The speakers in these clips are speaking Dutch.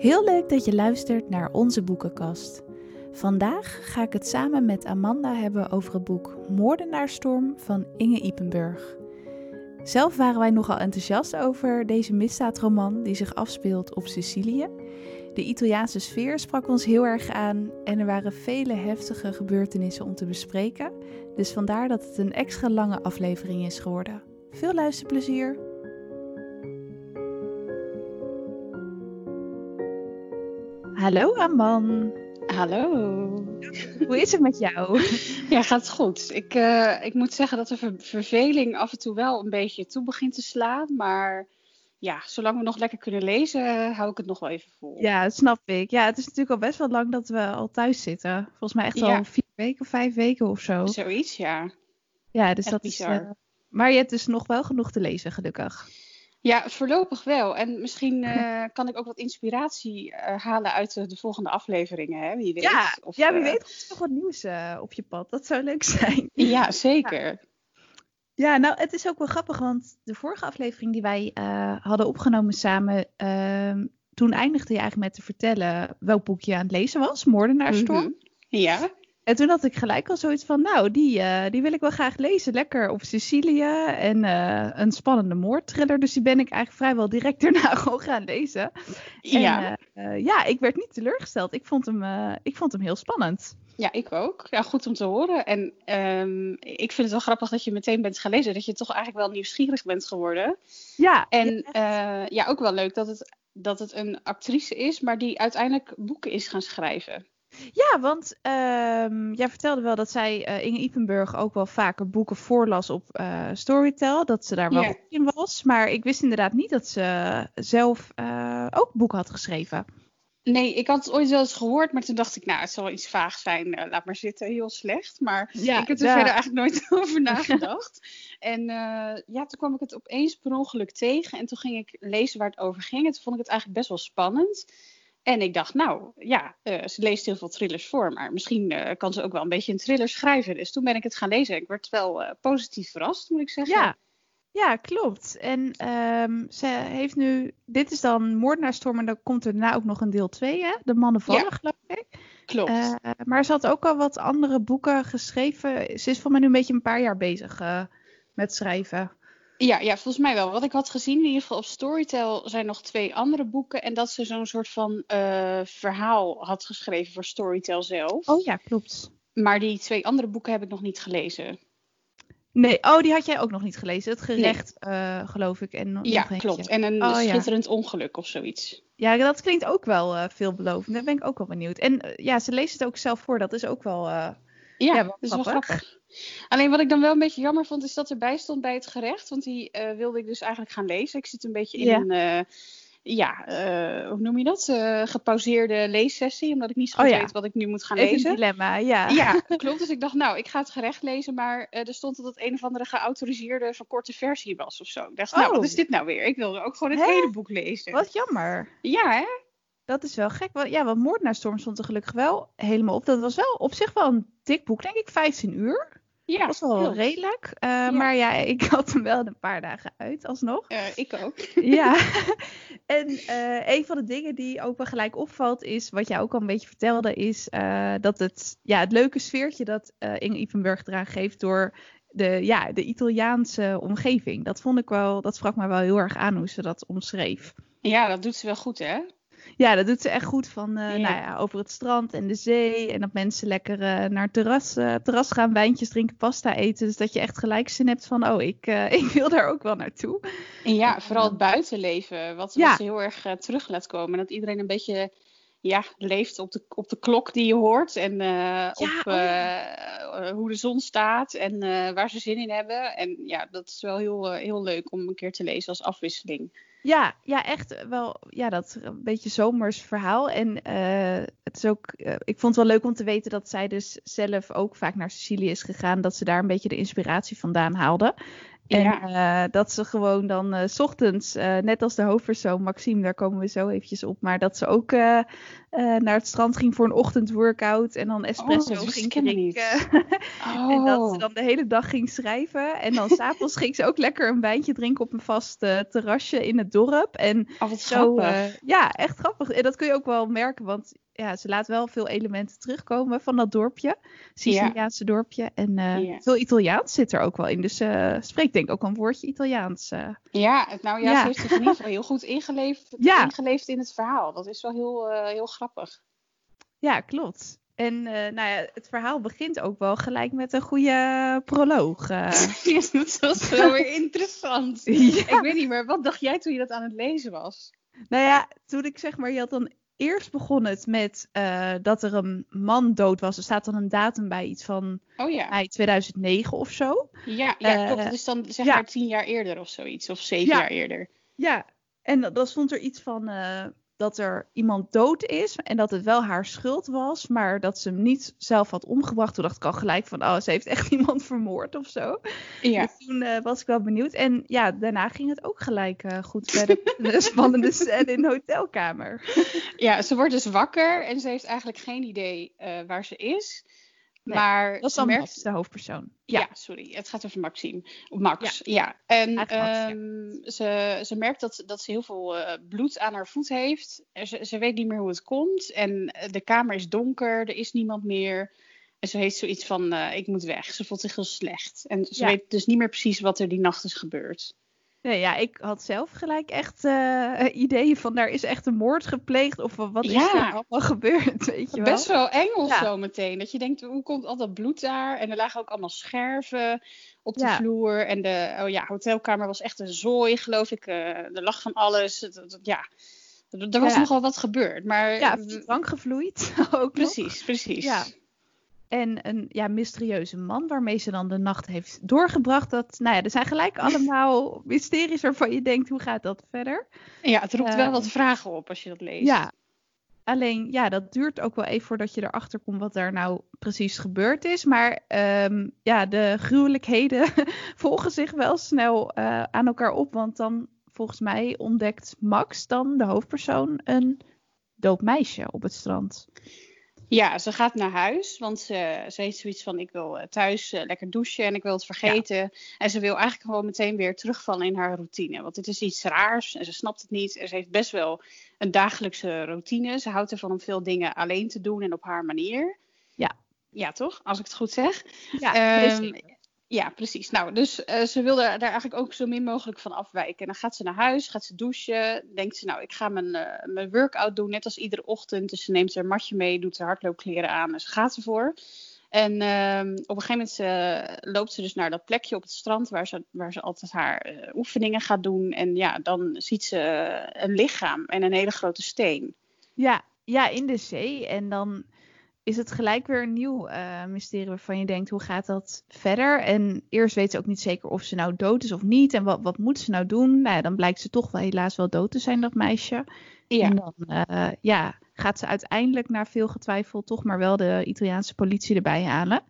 Heel leuk dat je luistert naar onze boekenkast. Vandaag ga ik het samen met Amanda hebben over het boek Moordenaarstorm van Inge Ipenburg. Zelf waren wij nogal enthousiast over deze misdaadroman die zich afspeelt op Sicilië. De Italiaanse sfeer sprak ons heel erg aan en er waren vele heftige gebeurtenissen om te bespreken. Dus vandaar dat het een extra lange aflevering is geworden. Veel luisterplezier! Hallo Aman. Hallo. Hoe is het met jou? Ja, gaat goed. Ik, uh, ik moet zeggen dat de ver verveling af en toe wel een beetje toe begint te slaan. Maar ja, zolang we nog lekker kunnen lezen, hou ik het nog wel even vol. Ja, dat snap ik. Ja, het is natuurlijk al best wel lang dat we al thuis zitten. Volgens mij echt ja. al vier weken of vijf weken of zo. Zoiets, ja. Ja, dus echt dat bizar. is. Uh, maar je hebt dus nog wel genoeg te lezen, gelukkig. Ja, voorlopig wel. En misschien uh, kan ik ook wat inspiratie uh, halen uit de, de, volgende afleveringen, hè? wie weet. Ja, of, ja wie uh, weet er nog wat nieuws op je pad. Dat zou leuk zijn. Ja, zeker. Ja. ja. nou, het is ook wel grappig, want de vorige aflevering die wij hadden opgenomen samen, ehm, toen eindigde je eigenlijk met te vertellen welk boek je aan het lezen was, Moordenaarstorm. Mm -hmm. Ja. En toen had ik gelijk al zoiets van, nou, die, uh, die wil ik wel graag lezen. Lekker op Sicilië en uh, een spannende moordthriller. Dus die ben ik eigenlijk vrijwel direct daarna gewoon gaan lezen. Ja. En, uh, ja, ik werd niet teleurgesteld. Ik vond hem, ik vond hem heel spannend. Ja, ik ook. Ja, goed om te horen. En um, ik vind het wel grappig dat je meteen bent gaan lezen. Dat je toch eigenlijk wel nieuwsgierig bent geworden. Ja. En ja, ja ook wel leuk dat het, dat het een actrice is, maar die uiteindelijk boeken is gaan schrijven. Ja, want um, jij vertelde wel dat zij, uh, Inge Ipenburg, ook wel vaker boeken voorlas op uh, Storytel. Dat ze daar wel in was. Maar ik wist inderdaad niet dat ze zelf uh, ook boeken had geschreven. Nee, ik had het ooit wel eens gehoord, maar toen dacht ik, nou, het zal wel iets vaag zijn. laat maar zitten, heel slecht. Maar Ja, ik heb er ja. verder eigenlijk nooit over nagedacht. en ja, toen kwam ik het opeens per ongeluk tegen. En toen ging ik lezen waar het over ging. En toen vond ik het eigenlijk best wel spannend. En ik dacht, nou ja, uh, ze leest heel veel thrillers voor, maar misschien uh, kan ze ook wel een beetje een thriller schrijven. Dus toen ben ik het gaan lezen en ik werd wel uh, positief verrast, moet ik zeggen. Ja, ja klopt. En um, ze heeft nu, dit is dan Moordenaarstorm en dan komt er daarna ook nog een deel 2, hè? De Mannen vallen, Ja. geloof ik. Klopt. Maar ze had ook al wat andere boeken geschreven. Ze is voor mij nu een beetje een paar jaar bezig met schrijven. Ja, ja, volgens mij wel. Wat ik had gezien, in ieder geval op Storytel, zijn nog twee andere boeken. En dat ze zo'n soort van uh, verhaal had geschreven voor Storytel zelf. Oh ja, klopt. Maar die twee andere boeken heb ik nog niet gelezen. Nee, oh, die had jij ook nog niet gelezen. Het gerecht, nee. uh, geloof ik. En ja, klopt. En een oh, schitterend ja. ongeluk of zoiets. Ja, dat klinkt ook wel uh, veelbelovend. Daar ben ik ook wel benieuwd. En ja, ze leest het ook zelf voor. Dat is ook wel. Ja, ja dat is wel grappig. Alleen wat ik dan wel een beetje jammer vond, is dat erbij stond bij het gerecht. Want die uh, wilde ik dus eigenlijk gaan lezen. Ik zit een beetje in Ja. een, uh, ja, uh, hoe noem je dat? Gepauzeerde leessessie, omdat ik niet zo goed Oh ja. weet wat ik nu moet gaan even lezen. een dilemma, ja. Ja, klopt. Dus ik dacht, nou, ik ga het gerecht lezen, maar er stond dat het een of andere geautoriseerde verkorte versie was of zo. Ik dacht, nou, Oh. wat is dit nou weer? Ik wilde ook gewoon het Hè? hele boek lezen. Wat jammer. Ja, hè? Dat is wel gek. Want, ja, want Moordenaarstorm stond er gelukkig wel helemaal op. Dat was wel op zich wel een dik boek, denk ik, 15 uur. Ja, dat was wel klopt. redelijk. Uh, Maar ja, ik had hem wel een paar dagen uit alsnog. Uh, ik ook. ja. en uh, een van de dingen die ook wel gelijk opvalt is, wat jij ook al een beetje vertelde, is dat het, ja, het leuke sfeertje dat Inge Ipenburg eraan geeft door de, ja, de Italiaanse omgeving. Dat vond ik wel, dat sprak mij wel heel erg aan hoe ze dat omschreef. Ja, dat doet ze wel goed, hè? Ja, dat doet ze echt goed van uh, Ja. nou ja, over het strand en de zee. En dat mensen lekker uh, naar het terras, uh, terras gaan, wijntjes drinken, pasta eten. Dus dat je echt gelijk zin hebt van, oh, ik, ik wil daar ook wel naartoe. En ja, vooral het buitenleven, wat, Ja. wat ze heel erg terug laat komen. En dat iedereen een beetje ja, leeft op de, op de klok die je hoort. En uh, op oh ja. uh, hoe de zon staat en uh, waar ze zin in hebben. En ja, dat is wel heel, heel leuk om een keer te lezen als afwisseling. Ja, ja, echt wel. Ja, dat een beetje zomers verhaal. En het is ook. Ik vond het wel leuk om te weten dat zij dus zelf ook vaak naar Sicilië is gegaan. Dat ze daar een beetje de inspiratie vandaan haalde. En Ja. eh, dat ze gewoon dan eh, 's ochtends, eh, net als de hoofdpersoon Maxime, daar komen we zo eventjes op, maar dat ze ook naar het strand ging voor een ochtendworkout en dan espresso wist ging drinken. En dat ze Oh. dan de hele dag ging schrijven. En dan s'avonds ging ze ook lekker een wijntje drinken op een vast terrasje in het dorp. En Oh, zo, ja, echt grappig. En dat kun je ook wel merken, want ja, ze laat wel veel elementen terugkomen van dat dorpje. Siciliaanse dorpje. En eh, Ja. veel Italiaans zit er ook wel in. Dus ze spreekt denk ik ook een woordje Italiaans. eh. Ja, nou ja, Ja. ze heeft zich in ieder geval heel goed ingeleefd, ingeleefd in het verhaal. Dat is wel heel, heel grappig. Ja, klopt. En nou ja, het verhaal begint ook wel gelijk met een goede proloog. Ja, dat was wel weer interessant. Ik weet niet meer, wat dacht jij toen je dat aan het lezen was? Nou ja, toen ik zeg maar, je had dan eerst begon het met eh, dat er een man dood was. Er staat dan een datum bij, iets van Oh ja, mei 2009 of zo. ja, ja Eh, klopt. Dat is dan zeg ja. maar tien jaar eerder of zoiets, of zeven Ja. jaar eerder. Ja, en dan stond er iets van eh, dat er iemand dood is en dat het wel haar schuld was, maar dat ze hem niet zelf had omgebracht. Toen dacht ik al gelijk van, oh, ze heeft echt iemand vermoord of zo. Ja, Dus toen eh, was ik wel benieuwd. En ja, daarna ging het ook gelijk eh, goed verder. Een spannende scène in de hotelkamer. ja, ze wordt dus wakker en ze heeft eigenlijk geen idee eh, waar ze is. Nee, maar Dat is dan merkt... Max, de hoofdpersoon. Ja. Ja, sorry. Het gaat over Maxime. Max, ja. En Max, ja. ehm, ze, ze merkt dat, dat ze heel veel eh, bloed aan haar voet heeft. Ze, ze weet niet meer hoe het komt. En eh, de kamer is donker, er is niemand meer. En ze heeft zoiets van, eh, ik moet weg. Ze voelt zich heel slecht. En ze weet dus niet meer precies wat er die nacht is gebeurd. Nee, ja, ik had zelf gelijk echt eh, ideeën van daar is echt een moord gepleegd of wat is Ja. er allemaal gebeurd, weet je wel? Best wel eng of Ja. zo meteen. Dat je denkt, hoe komt al dat bloed daar? En er lagen ook allemaal scherven op de Ja. vloer. En de oh ja, hotelkamer was echt een zooi, geloof ik. Eh, er lag van alles. Het- het- ja, er was nogal wat gebeurd. Maar Ja, drank gevloeid ook nog. precies, precies. Ja. En een ja, mysterieuze man waarmee ze dan de nacht heeft doorgebracht. Dat, nou ja, er zijn gelijk allemaal mysteries waarvan je denkt, hoe gaat dat verder? Ja, het roept wel wat vragen op als je dat leest. Ja, alleen ja, dat duurt ook wel even voordat je erachter komt wat daar nou precies gebeurd is. Maar ehm, ja, de gruwelijkheden volgen zich wel snel eh, aan elkaar op. Want dan, volgens mij, ontdekt Max dan, de hoofdpersoon, een dood meisje op het strand. Ja, ze gaat naar huis, want ze, ze heeft zoiets van: ik wil eh, thuis eh, lekker douchen en ik wil het vergeten. En ze wil eigenlijk gewoon meteen weer terugvallen in haar routine. Want het is iets raars en ze snapt het niet. En ze heeft best wel een dagelijkse routine. Ze houdt ervan om veel dingen alleen te doen en op haar manier. Ja. Ja, toch? Als ik het goed zeg. Ja, Ehm. Ja, precies. Nou, dus eh, ze wilde daar eigenlijk ook zo min mogelijk van afwijken. En dan gaat ze naar huis, gaat ze douchen. Denkt ze, nou, ik ga mijn, eh, mijn workout doen, net als iedere ochtend. Dus ze neemt haar matje mee, doet haar hardloopkleren aan en ze gaat ervoor. En ehm, op een gegeven moment eh, loopt ze dus naar dat plekje op het strand waar ze, waar ze altijd haar oefeningen gaat doen. En ja, dan ziet ze een lichaam en een hele grote steen. Ja, ja, in de zee. En dan is het gelijk weer een nieuw eh, mysterie waarvan je denkt, hoe gaat dat verder? En eerst weet ze ook niet zeker of ze nou dood is of niet. En wat, wat moet ze nou doen? Nou ja, dan blijkt ze toch wel helaas wel dood te zijn, dat meisje. Ja, En dan eh, ja, gaat ze uiteindelijk, na veel getwijfel, toch maar wel de Italiaanse politie erbij halen.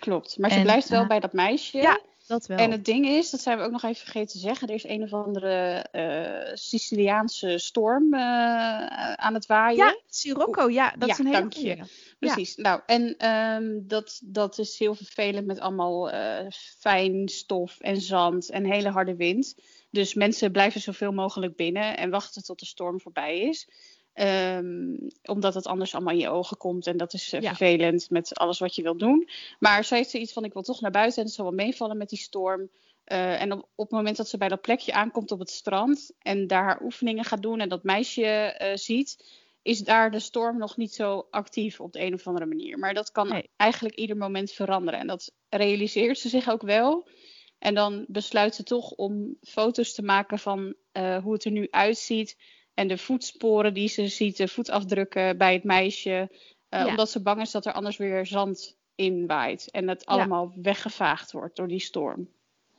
klopt. Maar ze En, blijft wel eh, bij dat meisje. ja, Dat wel. En het ding is, dat zijn we ook nog even vergeten te zeggen, er is een of andere eh, Siciliaanse storm eh, aan het waaien. ja, Sirocco, ja, dat Ja, is een hele dank je. Precies. Nou, en ehm, dat, dat is heel vervelend met allemaal eh, fijn stof en zand en hele harde wind. Dus mensen blijven zoveel mogelijk binnen en wachten tot de storm voorbij is. Ehm, omdat het anders allemaal in je ogen komt. En dat is eh, Ja. vervelend met alles wat je wilt doen. Maar zij heeft zoiets van: ik wil toch naar buiten en het zal wel meevallen met die storm. Eh, en op, op het moment dat ze bij dat plekje aankomt op het strand en daar haar oefeningen gaat doen en dat meisje eh, ziet, is daar de storm nog niet zo actief op de een of andere manier. Maar dat kan Nee. eigenlijk ieder moment veranderen. En dat realiseert ze zich ook wel. En dan besluit ze toch om foto's te maken van hoe het er nu uitziet. En de voetsporen die ze ziet, de voetafdrukken bij het meisje. eh, Ja. Omdat ze bang is dat er anders weer zand inwaait. En het allemaal weggevaagd wordt door die storm.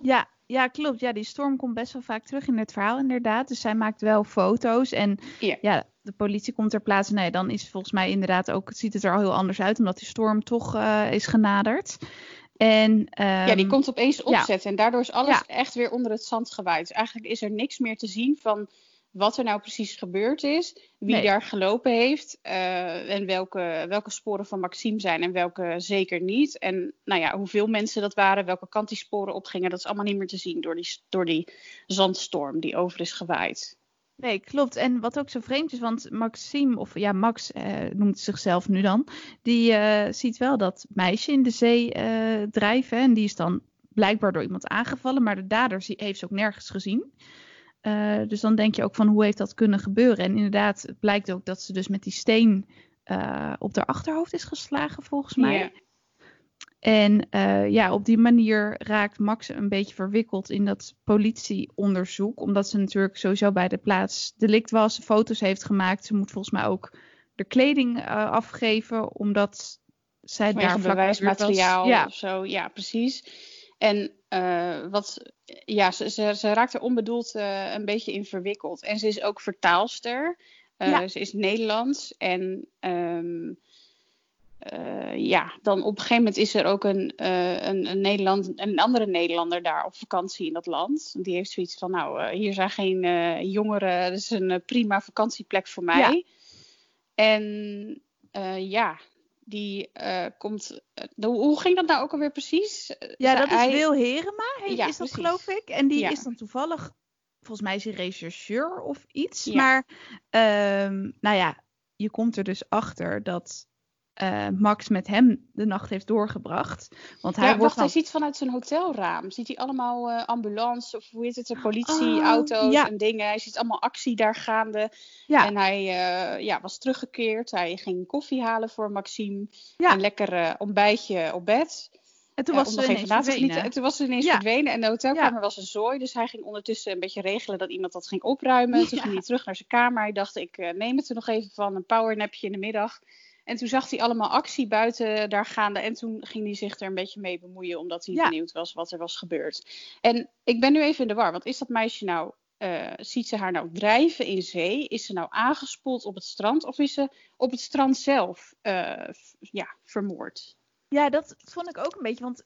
Ja, ja, klopt. Ja, die storm komt best wel vaak terug in het verhaal, inderdaad. Dus zij maakt wel foto's. En Ja. ja, de politie komt ter plaatse. Nee, dan is volgens mij inderdaad ook, het ziet het er al heel anders uit, omdat die storm toch eh, is genaderd. En, ja, die ehm, komt opeens ja. opzetten. En daardoor is alles Ja. echt weer onder het zand gewaaid. Dus eigenlijk is er niks meer te zien van wat er nou precies gebeurd is. Wie Nee. daar gelopen heeft. eh, en welke, welke sporen van Maxime zijn en welke zeker niet. En nou ja, hoeveel mensen dat waren. Welke kant die sporen opgingen. Dat is allemaal niet meer te zien door die, door die zandstorm die over is gewaaid. Nee, klopt. En wat ook zo vreemd is, want Maxime, of ja, Max eh, noemt zichzelf nu dan, die eh, ziet wel dat meisje in de zee eh, drijven. En die is dan blijkbaar door iemand aangevallen, maar de dader heeft ze ook nergens gezien. Eh, dus dan denk je ook van hoe heeft dat kunnen gebeuren? En inderdaad, het blijkt ook dat ze dus met die steen eh, op haar achterhoofd is geslagen, volgens mij. En eh, ja, op die manier raakt Max een beetje verwikkeld in dat politieonderzoek. Omdat ze natuurlijk sowieso bij de plaats delict was, foto's heeft gemaakt. Ze moet volgens mij ook de kleding afgeven, omdat zij Vanwege daar was. bewijsmateriaal Ja, of zo. Ja, precies. En eh, wat, ja, ze, ze, ze raakt er onbedoeld eh, een beetje in verwikkeld. En ze is ook vertaalster. Eh, Ja. Ze is Nederlands. En ehm, eh, ja, dan op een gegeven moment is er ook een, een, een, Nederland, een andere Nederlander daar op vakantie in dat land. Die heeft zoiets van, nou, hier zijn geen jongeren. Dat is een prima vakantieplek voor mij. En ja, die eh, komt... eh, hoe, ging dat nou ook alweer precies? Ja dat is Wil Herema, Ja, is dat precies. geloof ik. En die Ja. is dan toevallig, volgens mij is hij rechercheur of iets. Ja. Maar ehm, nou ja, je komt er dus achter dat eh, Max met hem de nacht heeft doorgebracht. Want hij ja, wordt wacht, hij ziet vanuit zijn hotelraam. Ziet hij allemaal eh ambulance of hoe heet het, Oh, politieauto's ja. en dingen. Hij ziet allemaal actie daar gaande. Ja. En hij eh, ja, was teruggekeerd. Hij ging koffie halen voor Maxime. Een lekker ontbijtje op bed. En toen was ze ineens verdwenen. En toen was ze ineens verdwenen. En de hotelkamer was een zooi. Dus hij ging ondertussen een beetje regelen dat iemand dat ging opruimen. Toen ging hij terug naar zijn kamer. Hij dacht, ik neem het er nog even van. Een powernapje in de middag. En toen zag hij allemaal actie buiten daar gaande. En toen ging hij zich er een beetje mee bemoeien. Omdat hij Ja. benieuwd was wat er was gebeurd. En ik ben nu even in de war. Want is dat meisje nou... eh, ziet ze haar nou drijven in zee? Is ze nou aangespoeld op het strand? Of is ze op het strand zelf eh, ja, vermoord? Ja, dat vond ik ook een beetje. Want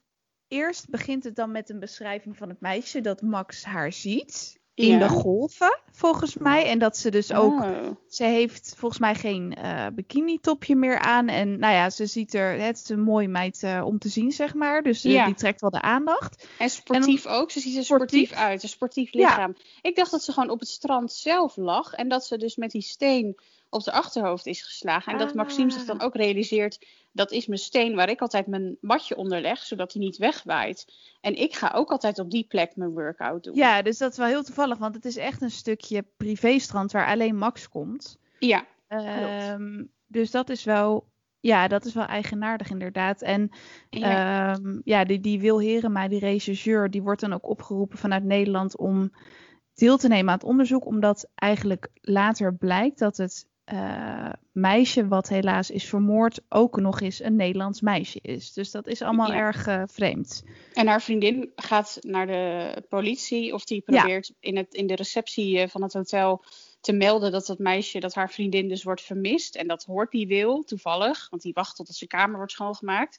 eerst begint het dan met een beschrijving van het meisje dat Max haar ziet. In Ja. de golven, volgens mij. En dat ze dus ook Oh. Ze heeft volgens mij geen eh bikini topje meer aan. En nou ja, ze ziet er, het is een mooie meid eh, om te zien, zeg maar. Dus eh, Ja. die trekt wel de aandacht. En sportief ook. Ze ziet er Sportief. sportief uit. Een sportief Ja. lichaam. Ik dacht dat ze gewoon op het strand zelf lag. En dat ze dus met die steen op de achterhoofd is geslagen. En dat Maxime zich dan Ah. ook realiseert. Dat is mijn steen waar ik altijd mijn matje onder leg. Zodat hij niet wegwaait. En ik ga ook altijd op die plek mijn workout doen. Ja, dus dat is wel heel toevallig, want het is echt een stukje privéstrand waar alleen Max komt. Ja. Ehm, dus dat is wel, ja, dat is wel eigenaardig inderdaad. En Ja. Ehm, ja, die, die Wil Herema, die rechercheur, die wordt dan ook opgeroepen vanuit Nederland om deel te nemen aan het onderzoek. Omdat eigenlijk later blijkt dat het eh, meisje wat helaas is vermoord ook nog eens een Nederlands meisje is. Dus dat is allemaal Ja. erg eh, vreemd. En haar vriendin gaat naar de politie. Of die Ja. probeert in, het, in de receptie eh, van het hotel te melden dat dat meisje, dat haar vriendin dus wordt vermist. En dat hoort die wil, toevallig. Want die wacht totdat zijn kamer wordt schoongemaakt.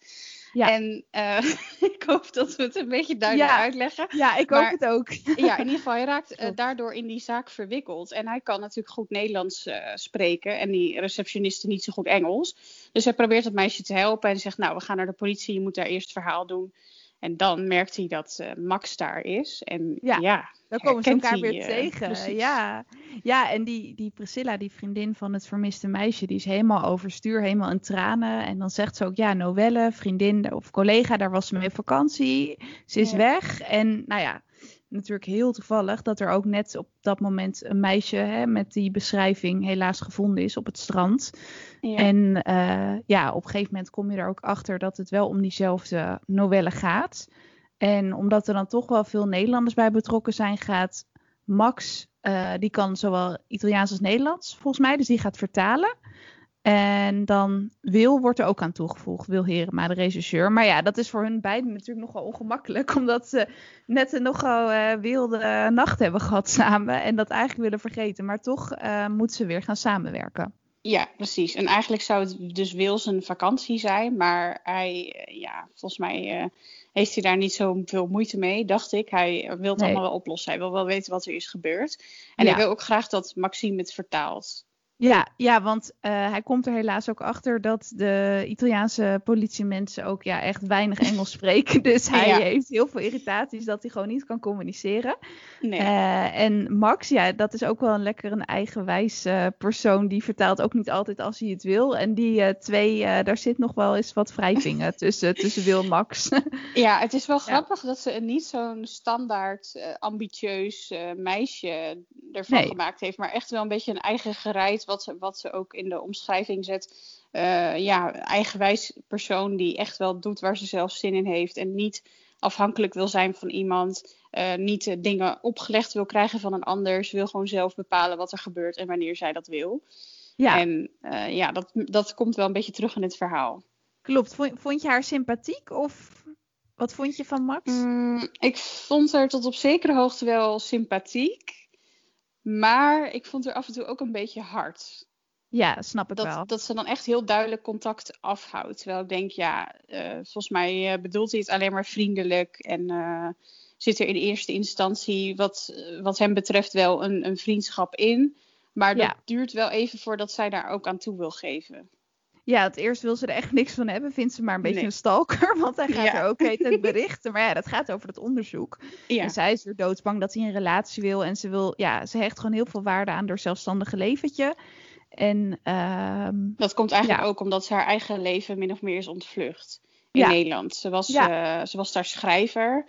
Ja. En eh, ik hoop dat we het een beetje duidelijk Ja. uitleggen. Ja, ik Maar- hoop het ook. Ja, in ieder geval, hij raakt eh, daardoor in die zaak verwikkeld. En hij kan natuurlijk goed Nederlands eh, spreken. En die receptioniste niet zo goed Engels. Dus hij probeert het meisje te helpen. En zegt, nou, we gaan naar de politie. Je moet daar eerst verhaal doen. En dan merkt hij dat eh, Max daar is. En Ja. ja, Dan komen ze elkaar hij, weer eh, tegen. Ja. ja, en die, die Priscilla, die vriendin van het vermiste meisje, die is helemaal overstuur, helemaal in tranen. En dan zegt ze ook, ja, Noelle, vriendin of collega, daar was ze mee op vakantie. Ze is Ja. weg. En nou ja, natuurlijk heel toevallig dat er ook net op dat moment een meisje hè, met die beschrijving helaas gevonden is op het strand. ja. En eh, ja, op een gegeven moment kom je er ook achter dat het wel om diezelfde novelle gaat. En omdat er dan toch wel veel Nederlanders bij betrokken zijn, gaat Max, eh, die kan zowel Italiaans als Nederlands volgens mij, dus die gaat vertalen. En dan Wil wordt er ook aan toegevoegd, Wil Herema, de regisseur. Maar ja, dat is voor hun beiden natuurlijk nogal ongemakkelijk, omdat ze net een nogal eh, wilde nacht hebben gehad samen en dat eigenlijk willen vergeten. Maar toch eh moeten ze weer gaan samenwerken. Ja, precies. En eigenlijk zou het dus Wil zijn vakantie zijn. Maar hij, eh, ja, volgens mij heeft hij daar niet zo veel moeite mee, dacht ik. Hij wil het allemaal wel oplossen. Hij wil wel weten wat er is gebeurd. En hij wil ook graag dat Maxime het vertaalt. Ja, ja want uh, hij komt er helaas ook achter dat de Italiaanse politiemensen ook ja, echt weinig Engels spreken. Dus hij heeft heel veel irritaties dat hij gewoon niet kan communiceren. Nee. Uh, en Max, ja, dat is ook wel een lekker een eigenwijs uh, persoon. Die vertaalt ook niet altijd als hij het wil. En die twee, daar zit nog wel eens wat wrijvingen tussen, tussen Wil en Max. ja, het is wel grappig dat ze niet zo'n standaard ambitieus meisje ervan gemaakt heeft. Maar echt wel een beetje een eigen gereid wat ze, wat ze ook in de omschrijving zet. Uh, ja, eigenwijs persoon die echt wel doet waar ze zelf zin in heeft. En niet afhankelijk wil zijn van iemand. Uh, niet dingen opgelegd wil krijgen van een ander. Ze wil gewoon zelf bepalen wat er gebeurt en wanneer zij dat wil. Ja. En ja, dat, dat komt wel een beetje terug in het verhaal. Klopt. Vond, vond je haar sympathiek of wat vond je van Max? Mm, ik vond haar tot op zekere hoogte wel sympathiek. Maar ik vond er af en toe ook een beetje hard. Ja, snap ik dat, wel. Dat ze dan echt heel duidelijk contact afhoudt. Terwijl ik denk, ja, uh, volgens mij uh, bedoelt hij het alleen maar vriendelijk. En uh, zit er in eerste instantie, wat, wat hem betreft, wel een, een vriendschap in. Maar dat duurt wel even voordat zij daar ook aan toe wil geven. Ja, het eerst wil ze er echt niks van hebben. Vindt ze maar een beetje een stalker. Want hij gaat er ook het berichten. Maar ja, dat gaat over het onderzoek. Ja. En zij is er doodsbang dat hij een relatie wil. En ze wil, ja, ze hecht gewoon heel veel waarde aan door zelfstandige leventje. En, uh, dat komt eigenlijk ook omdat ze haar eigen leven min of meer is ontvlucht in Nederland. Ze was, uh, ze was daar schrijver.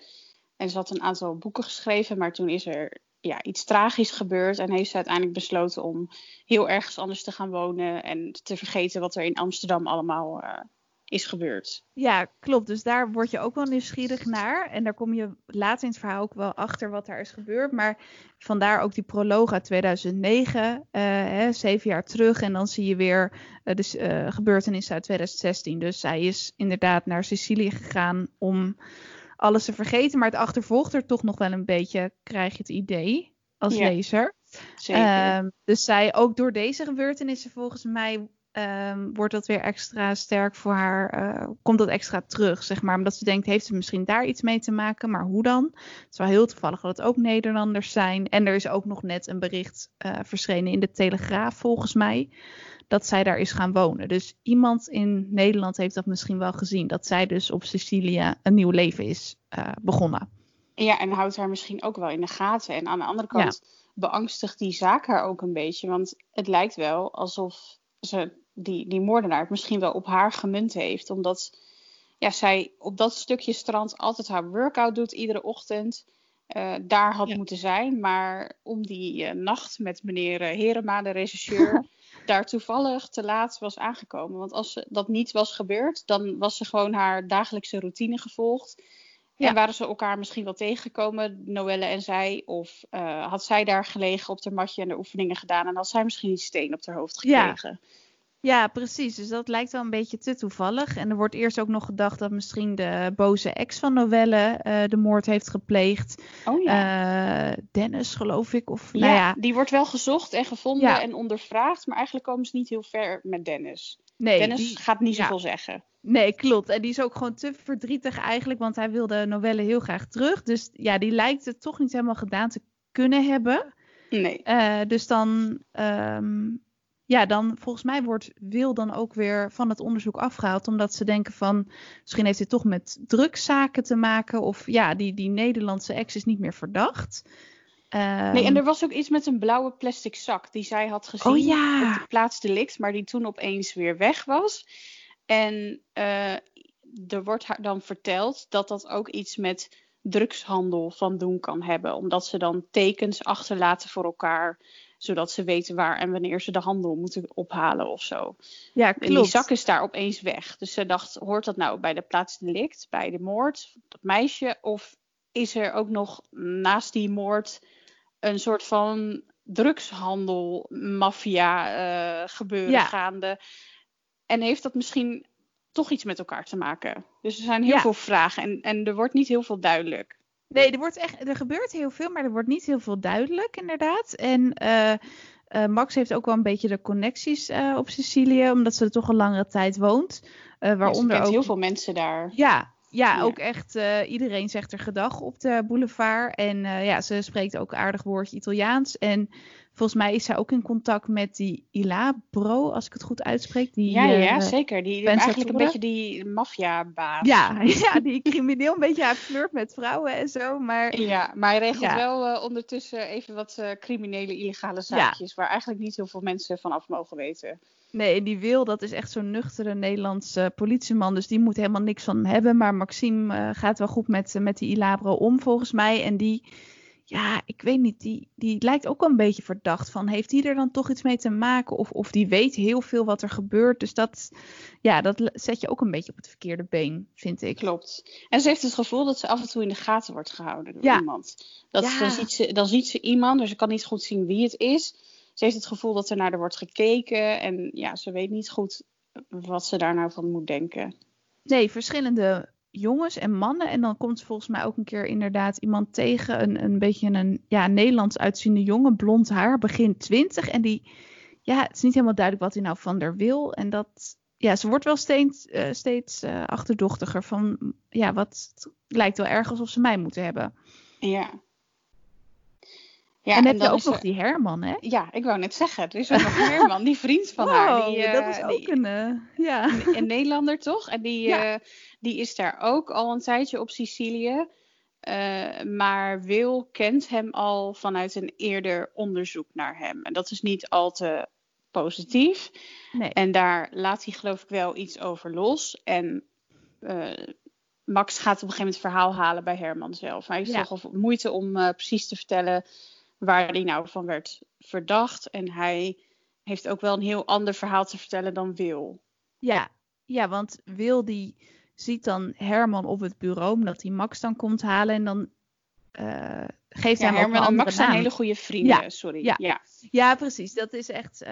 En ze had een aantal boeken geschreven. Maar toen is er ja, iets tragisch gebeurd. En heeft ze uiteindelijk besloten om heel ergens anders te gaan wonen. En te vergeten wat er in Amsterdam allemaal uh, is gebeurd. Ja, klopt. Dus daar word je ook wel nieuwsgierig naar. En daar kom je later in het verhaal ook wel achter wat daar is gebeurd. Maar vandaar ook die proloog uit 2009, uh, hè, zeven jaar terug. En dan zie je weer uh, de gebeurtenissen uit 2016. Dus zij is inderdaad naar Sicilië gegaan om alles te vergeten. Maar het achtervolgt er toch nog wel een beetje, krijg je het idee als lezer. Zeker. Um, dus zij, ook door deze gebeurtenissen volgens mij, um, wordt dat weer extra sterk voor haar. Uh, komt dat extra terug, zeg maar. Omdat ze denkt, heeft ze misschien daar iets mee te maken? Maar hoe dan? Het is wel heel toevallig dat het ook Nederlanders zijn. En er is ook nog net een bericht uh, verschenen in de Telegraaf, volgens mij dat zij daar is gaan wonen. Dus iemand in Nederland heeft dat misschien wel gezien. Dat zij dus op Sicilië een nieuw leven is uh, begonnen. Ja, en houdt haar misschien ook wel in de gaten. En aan de andere kant ja. beangstigt die zaak haar ook een beetje. Want het lijkt wel alsof ze die, die moordenaar het misschien wel op haar gemunt heeft. Omdat ja, zij op dat stukje strand altijd haar workout doet iedere ochtend. Uh, daar had moeten zijn. Maar om die uh, nacht met meneer Herema, de regisseur, daar toevallig te laat was aangekomen. Want als ze, dat niet was gebeurd, dan was ze gewoon haar dagelijkse routine gevolgd. Ja. En waren ze elkaar misschien wel tegengekomen, Noelle en zij? Of uh, had zij daar gelegen op de matje en de oefeningen gedaan en had zij misschien die steen op haar hoofd gekregen? Ja. Ja, precies. Dus dat lijkt wel een beetje te toevallig. En er wordt eerst ook nog gedacht dat misschien de boze ex van Novelle uh, de moord heeft gepleegd. Oh ja. Uh, Dennis, geloof ik. Of, ja, nou ja, die wordt wel gezocht en gevonden ja. en ondervraagd. Maar eigenlijk komen ze niet heel ver met Dennis. Nee, Dennis die, gaat niet zoveel ja. zeggen. Nee, klopt. En die is ook gewoon te verdrietig eigenlijk, want hij wilde Novelle heel graag terug. Dus ja, die lijkt het toch niet helemaal gedaan te kunnen hebben. Nee. Uh, dus dan um, ja, dan volgens mij wordt Wil dan ook weer van het onderzoek afgehaald. Omdat ze denken van, misschien heeft dit toch met drugszaken te maken. Of ja, die, die Nederlandse ex is niet meer verdacht. Um, nee, en er was ook iets met een blauwe plastic zak die zij had gezien oh, ja. op de plaats delict. Maar die toen opeens weer weg was. En uh, er wordt haar dan verteld dat dat ook iets met drugshandel van doen kan hebben. Omdat ze dan tekens achterlaten voor elkaar zodat ze weten waar en wanneer ze de handel moeten ophalen of zo. Ja, klopt. En die zak is daar opeens weg. Dus ze dacht, hoort dat nou bij de plaatsdelict, bij de moord, dat meisje? Of is er ook nog naast die moord een soort van drugshandel, maffia uh, gebeuren ja. gaande? En heeft dat misschien toch iets met elkaar te maken? Dus er zijn heel ja. veel vragen en, en er wordt niet heel veel duidelijk. Nee, er, wordt echt, er gebeurt heel veel, maar er wordt niet heel veel duidelijk, inderdaad. En uh, uh, Max heeft ook wel een beetje de connecties uh, op Sicilië, omdat ze er toch een langere tijd woont. waaronder ja, ook heel veel mensen daar. Ja, ja, ook echt uh, iedereen zegt er gedag op de boulevard. En uh, ja, ze spreekt ook aardig woordje Italiaans. En volgens mij is zij ook in contact met die Ilabro, als ik het goed uitspreek. Die, ja, ja, uh, zeker. Die eigenlijk een beetje die maffiabaas. Ja, ja, die crimineel een beetje flirt met vrouwen en zo. Maar, ja, maar hij regelt ja. wel ondertussen even wat criminele illegale zaakjes. Waar eigenlijk niet heel veel mensen vanaf mogen weten. Nee, die wil, dat is echt zo'n nuchtere Nederlandse politieman. Dus die moet helemaal niks van hem hebben. Maar Maxime uh, gaat wel goed met, met die Ilabro om, volgens mij. En die, ja, ik weet niet, die, die lijkt ook wel een beetje verdacht van. Heeft die er dan toch iets mee te maken? Of, of die weet heel veel wat er gebeurt. Dus dat, ja, dat zet je ook een beetje op het verkeerde been, vind ik. Klopt. En ze heeft het gevoel dat ze af en toe in de gaten wordt gehouden door ja. iemand. Dat, ja. dan, ziet ze, dan ziet ze iemand, dus ze kan niet goed zien wie het is ze heeft het gevoel dat er naar haar wordt gekeken. En ja, ze weet niet goed wat ze daar nou van moet denken. Nee, verschillende jongens en mannen. En dan komt volgens mij ook een keer inderdaad iemand tegen. Een, een beetje een ja, Nederlands uitziende jongen, blond haar, begin twintig. En die, ja, het is niet helemaal duidelijk wat hij nou van haar wil. En dat, ja, ze wordt wel steeds, uh, steeds uh, achterdochtiger van, ja, wat lijkt wel erg alsof ze mij moeten hebben. Ja. Ja, en, en heb je ook nog die Herman, hè? Ja, ik wou net zeggen. Er is ook nog Herman, die vriend van haar. Die, uh, dat is ook een, uh, ja. een, Nederlander, toch? En die, ja. uh, die is daar ook al een tijdje op Sicilië. maar Wil kent hem al vanuit een eerder onderzoek naar hem. En dat is niet al te positief. Nee. En daar laat hij geloof ik wel iets over los. En Max gaat op een gegeven moment het verhaal halen bij Herman zelf. Hij heeft ja. toch moeite om precies te vertellen waar hij nou van werd verdacht. En hij heeft ook wel een heel ander verhaal te vertellen dan Wil. Ja, ja want Wil die ziet dan Herman op het bureau, omdat hij Max dan komt halen. En dan uh, geeft ja, hij Herman en Max zijn hele goede vrienden, ja, sorry. Ja. ja. Ja. precies. Dat is echt. Uh,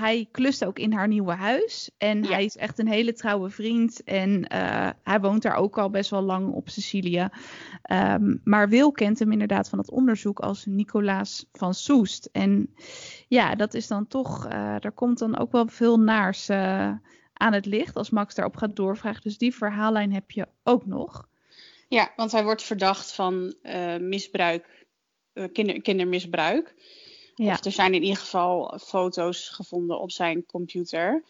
hij klust ook in haar nieuwe huis. En hij is echt een hele trouwe vriend. En uh, hij woont daar ook al best wel lang op Sicilië. Um, maar Wil kent hem inderdaad van het onderzoek als Nicolaas van Soest. En ja, dat is dan toch. er komt dan ook wel veel naars aan het licht als Max daarop gaat doorvragen. Dus die verhaallijn heb je ook nog. Ja, want hij wordt verdacht van uh, misbruik, uh, kinder, kindermisbruik. Ja. Of er zijn in ieder geval foto's gevonden op zijn computer.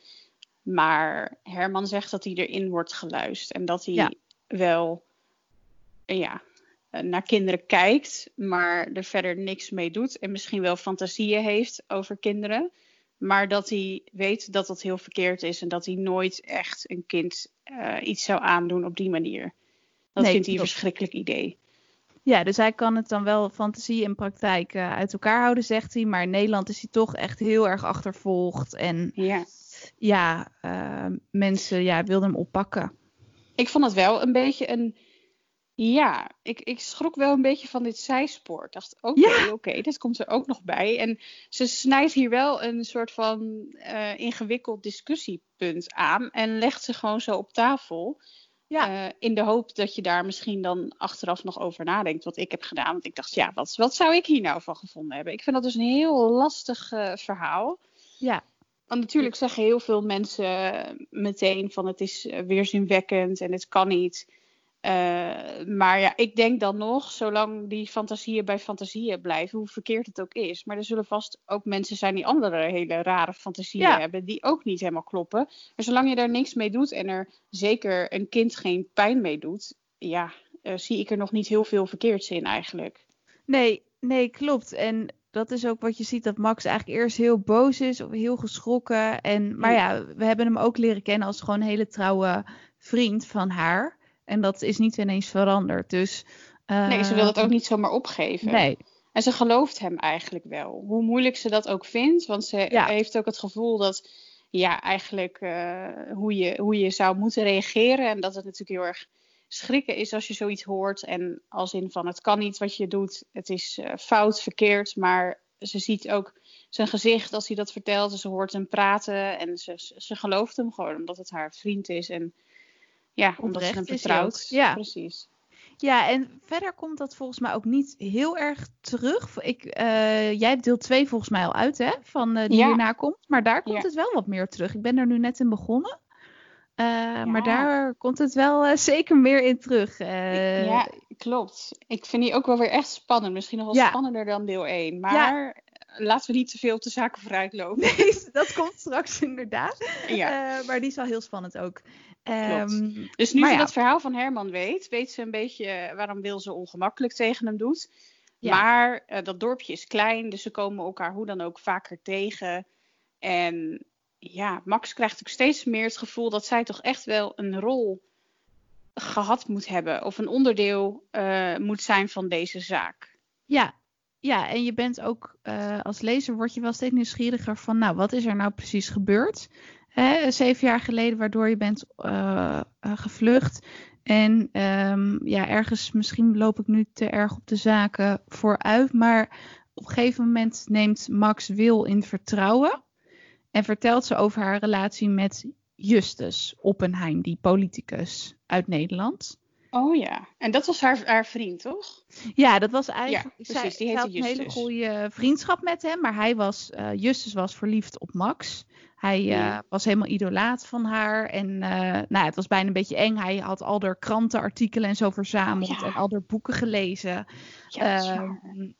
Maar Herman zegt dat hij erin wordt geluisterd. En dat hij ja. wel ja, naar kinderen kijkt, maar er verder niks mee doet. En misschien wel fantasieën heeft over kinderen. Maar dat hij weet dat dat heel verkeerd is. En dat hij nooit echt een kind uh, iets zou aandoen op die manier. Dat nee, vindt hij een verschrikkelijk idee. Ja, dus hij kan het dan wel fantasie en praktijk uh, uit elkaar houden, zegt hij. Maar in Nederland is hij toch echt heel erg achtervolgd. En ja, ja uh, mensen ja, wilden hem oppakken. Ik vond het wel een beetje een. Ja, ik, ik schrok wel een beetje van dit zijspoor. Ik dacht, oké, okay, ja. oké, okay, dit komt er ook nog bij. En ze snijdt hier wel een soort van uh, ingewikkeld discussiepunt aan. En legt ze gewoon zo op tafel. Ja. Uh, in de hoop dat je daar misschien dan achteraf nog over nadenkt. Wat ik heb gedaan. Want ik dacht, ja, wat, wat zou ik hier nou van gevonden hebben? Ik vind dat dus een heel lastig uh, verhaal. Ja. Want natuurlijk zeggen heel veel mensen meteen van het is weerzinwekkend en het kan niet. Uh, maar ja, ik denk dan nog, zolang die fantasieën bij fantasieën blijven, hoe verkeerd het ook is. Maar er zullen vast ook mensen zijn die andere hele rare fantasieën ja. hebben, die ook niet helemaal kloppen. Maar zolang je daar niks mee doet en er zeker een kind geen pijn mee doet, ja, uh, zie ik er nog niet heel veel verkeerds in eigenlijk. Nee, nee, klopt. En dat is ook wat je ziet, dat Max eigenlijk eerst heel boos is of heel geschrokken. En, maar ja, we hebben hem ook leren kennen als gewoon een hele trouwe vriend van haar. En dat is niet ineens veranderd. Dus, uh, nee, ze wil het ook niet zomaar opgeven. Nee. En ze gelooft hem eigenlijk wel. Hoe moeilijk ze dat ook vindt. Want ze ja. heeft ook het gevoel dat, ja, eigenlijk uh, hoe, je, hoe je zou moeten reageren. En dat het natuurlijk heel erg schrikken is als je zoiets hoort. En als in van het kan niet wat je doet. Het is uh, fout, verkeerd. Maar ze ziet ook zijn gezicht als hij dat vertelt. Ze hoort hem praten. En ze, ze gelooft hem gewoon omdat het haar vriend is. En ja, omdat ze hem vertrouwt. Ja. Precies. Ja, en verder komt dat volgens mij ook niet heel erg terug. Ik, uh, jij hebt deel 2 volgens mij al uit, hè? Van uh, die ja. hierna komt. Maar daar komt ja. het wel wat meer terug. Ik ben er nu net in begonnen. Maar daar komt het wel zeker meer in terug. ja, klopt. Ik vind die ook wel weer echt spannend. Misschien nog wel spannender dan deel 1. Maar laten we niet te veel op de zaken vooruitlopen. Nee, dat komt straks inderdaad. Ja. maar die is wel heel spannend ook. Um, dus nu ze dat verhaal van Herman weet, weet ze een beetje waarom Wil ze ongemakkelijk tegen hem doet. Maar uh, dat dorpje is klein, dus ze komen elkaar hoe dan ook vaker tegen. En ja, Max krijgt ook steeds meer het gevoel dat zij toch echt wel een rol gehad moet hebben. Of een onderdeel uh, moet zijn van deze zaak. Ja, ja, en je bent ook uh, als lezer word je wel steeds nieuwsgieriger van, nou, wat is er nou precies gebeurd? Hè, zeven jaar geleden, waardoor je bent uh, gevlucht. En um, ja, ergens, misschien loop ik nu te erg op de zaken vooruit. Maar op een gegeven moment neemt Max Wil in vertrouwen. En vertelt ze over haar relatie met Justus Oppenheim, die politicus uit Nederland. Oh ja, en dat was haar, haar vriend, toch? Ja, dat was eigenlijk. Ja, precies, die Justus. een hele goede vriendschap met hem, maar hij was, uh, Justus was verliefd op Max. Hij uh, was helemaal idolaat van haar. En uh, nou, het was bijna een beetje eng. Hij had al haar krantenartikelen en zo verzameld. En al haar boeken gelezen. Ja, uh,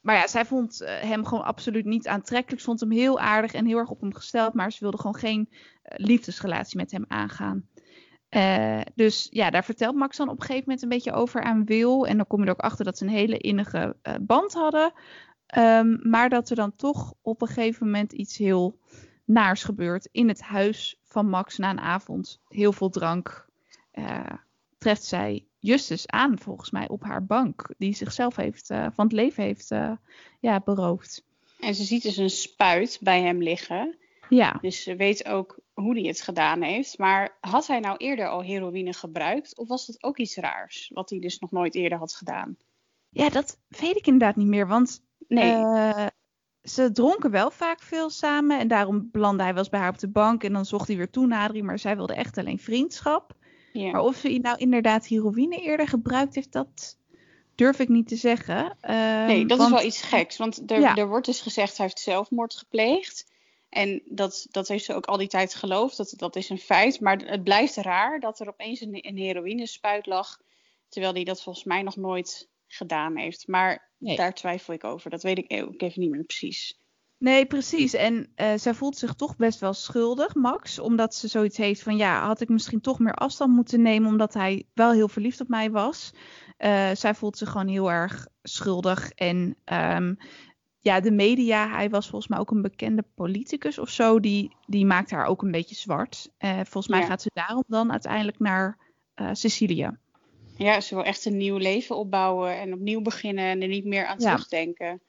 maar ja, zij vond eh, hem gewoon absoluut niet aantrekkelijk. Ze vond hem heel aardig en heel erg op hem gesteld. Maar ze wilde gewoon geen liefdesrelatie met hem aangaan. Dus ja, daar vertelt Max dan op een gegeven moment een beetje over aan Wil. En dan kom je er ook achter dat ze een hele innige band hadden. Um, maar dat er dan toch op een gegeven moment iets heel naars gebeurt in het huis van Max na een avond. Heel veel drank. Uh, treft zij Justus aan, volgens mij, op haar bank. Die zichzelf heeft, van het leven heeft ja, beroofd. En ze ziet dus een spuit bij hem liggen. Ja. Dus ze weet ook hoe hij het gedaan heeft. Maar had hij nou eerder al heroïne gebruikt? Of was dat ook iets raars? Wat hij dus nog nooit eerder had gedaan? Ja, dat weet ik inderdaad niet meer. Want nee ze dronken wel vaak veel samen. En daarom belandde hij wel eens bij haar op de bank. En dan zocht hij weer toenadering. Maar zij wilde echt alleen vriendschap. Ja. Maar of ze nou inderdaad heroïne eerder gebruikt heeft, dat durf ik niet te zeggen. Uh, nee, dat is wel iets geks. Want er, er wordt dus gezegd, hij heeft zelfmoord gepleegd. En dat, dat heeft ze ook al die tijd geloofd. Dat, dat is een feit. Maar het blijft raar dat er opeens een, een heroïnespuit lag. Terwijl hij dat volgens mij nog nooit gedaan heeft. Maar daar twijfel ik over. Dat weet ik ook even niet meer precies. Nee, precies. En uh, zij voelt zich toch best wel schuldig, Max. Omdat ze zoiets heeft van, ja, had ik misschien toch meer afstand moeten nemen, omdat hij wel heel verliefd op mij was. Uh, zij voelt zich gewoon heel erg schuldig. En um, ja, de media, hij was volgens mij ook een bekende politicus of zo, die, die maakt haar ook een beetje zwart. Uh, volgens mij gaat ze daarom dan uiteindelijk naar Sicilië. Ja, ze wil echt een nieuw leven opbouwen en opnieuw beginnen en er niet meer aan terugdenken.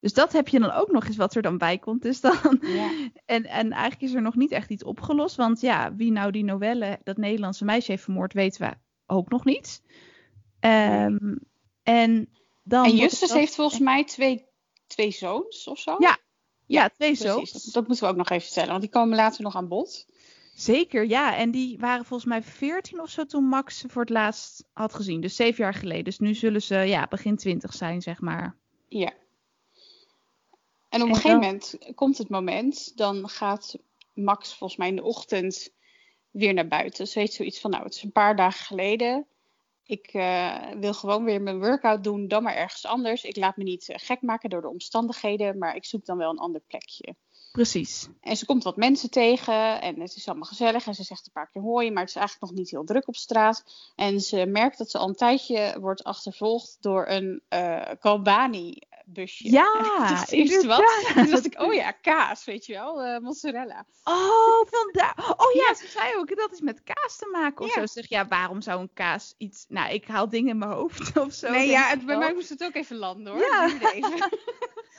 Dus dat heb je dan ook nog eens wat er dan bij komt. Dus dan. Ja. En, en eigenlijk is er nog niet echt iets opgelost. Want ja, wie nou die novelle, dat Nederlandse meisje heeft vermoord, weten we ook nog niet. Um, en dan. En Justus heeft volgens mij twee, twee zoons of zo? Ja, ja, twee zoons. Dat, dat, moeten we ook nog even vertellen, want die komen later nog aan bod. Zeker, ja. En die waren volgens mij 14 of zo toen Max ze voor het laatst had gezien. Dus zeven jaar geleden. Dus nu zullen ze ja, begin 20 zijn, zeg maar. Ja. En op een gegeven moment komt het moment, dan gaat Max volgens mij in de ochtend weer naar buiten. Ze weet zoiets van, nou, het is een paar dagen geleden. Ik uh, wil gewoon weer mijn workout doen, dan maar ergens anders. Ik laat me niet uh, gek maken door de omstandigheden, maar ik zoek dan wel een ander plekje. Precies. En ze komt wat mensen tegen en het is allemaal gezellig. En ze zegt een paar keer hoi, maar het is eigenlijk nog niet heel druk op straat. En ze merkt dat ze al een tijdje wordt achtervolgd door een uh, Galbani-busje. Ja, dat is wat. Toen dacht ik, oh ja, kaas, weet je wel, uh, mozzarella. Oh, vandaar. Oh ja, ze zei ook dat is met kaas te maken of ja. zo. Ze zegt, ja, waarom zou een kaas iets... Nou, ik haal dingen in mijn hoofd of zo. Nee, ja, het, bij mij moest het ook even landen hoor. Ja.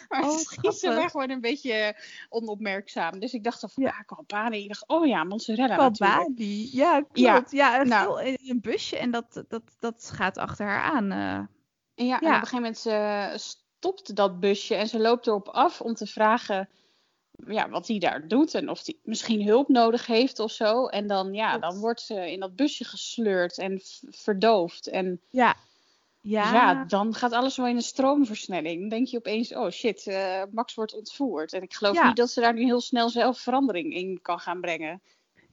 Maar oh, ze waren gewoon een beetje onopmerkzaam. Dus ik dacht van, ja, Calpani. Ik dacht, oh ja, mozzarella Calpani, ja, klopt. Ja, ja nou, in een busje en dat, dat, dat gaat achter haar aan. Uh. Ja, en op een gegeven moment uh, stopt dat busje en ze loopt erop af om te vragen ja, wat hij daar doet en of hij misschien hulp nodig heeft of zo. En dan, ja, dan wordt ze in dat busje gesleurd en verdoofd. En ja. Ja. ja, dan gaat alles wel in een stroomversnelling. Dan denk je opeens, oh shit, uh, Max wordt ontvoerd. En ik geloof niet dat ze daar nu heel snel zelf verandering in kan gaan brengen.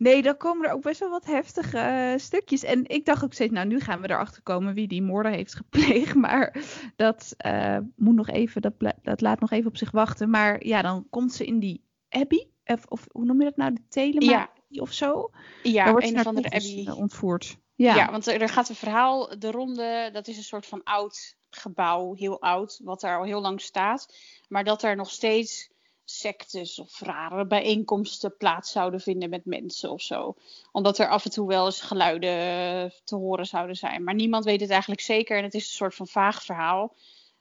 Nee, dan komen er ook best wel wat heftige eh, stukjes. En ik dacht ook steeds, nou nu gaan we erachter komen wie die moorden heeft gepleegd. Maar dat uh, moet nog even, dat, dat laat nog even op zich wachten. Maar ja, dan komt ze in die Abbey. Of, of hoe noem je dat nou? De Telema ja. of zo? Ja, Daar wordt een de naar Abbey. uh, ontvoerd. Ja. Ja, want er gaat een verhaal, de ronde, dat is een soort van oud gebouw, heel oud, wat daar al heel lang staat. Maar dat er nog steeds sectes of rare bijeenkomsten plaats zouden vinden met mensen of zo. Omdat er af en toe wel eens geluiden te horen zouden zijn. Maar niemand weet het eigenlijk zeker en het is een soort van vaag verhaal.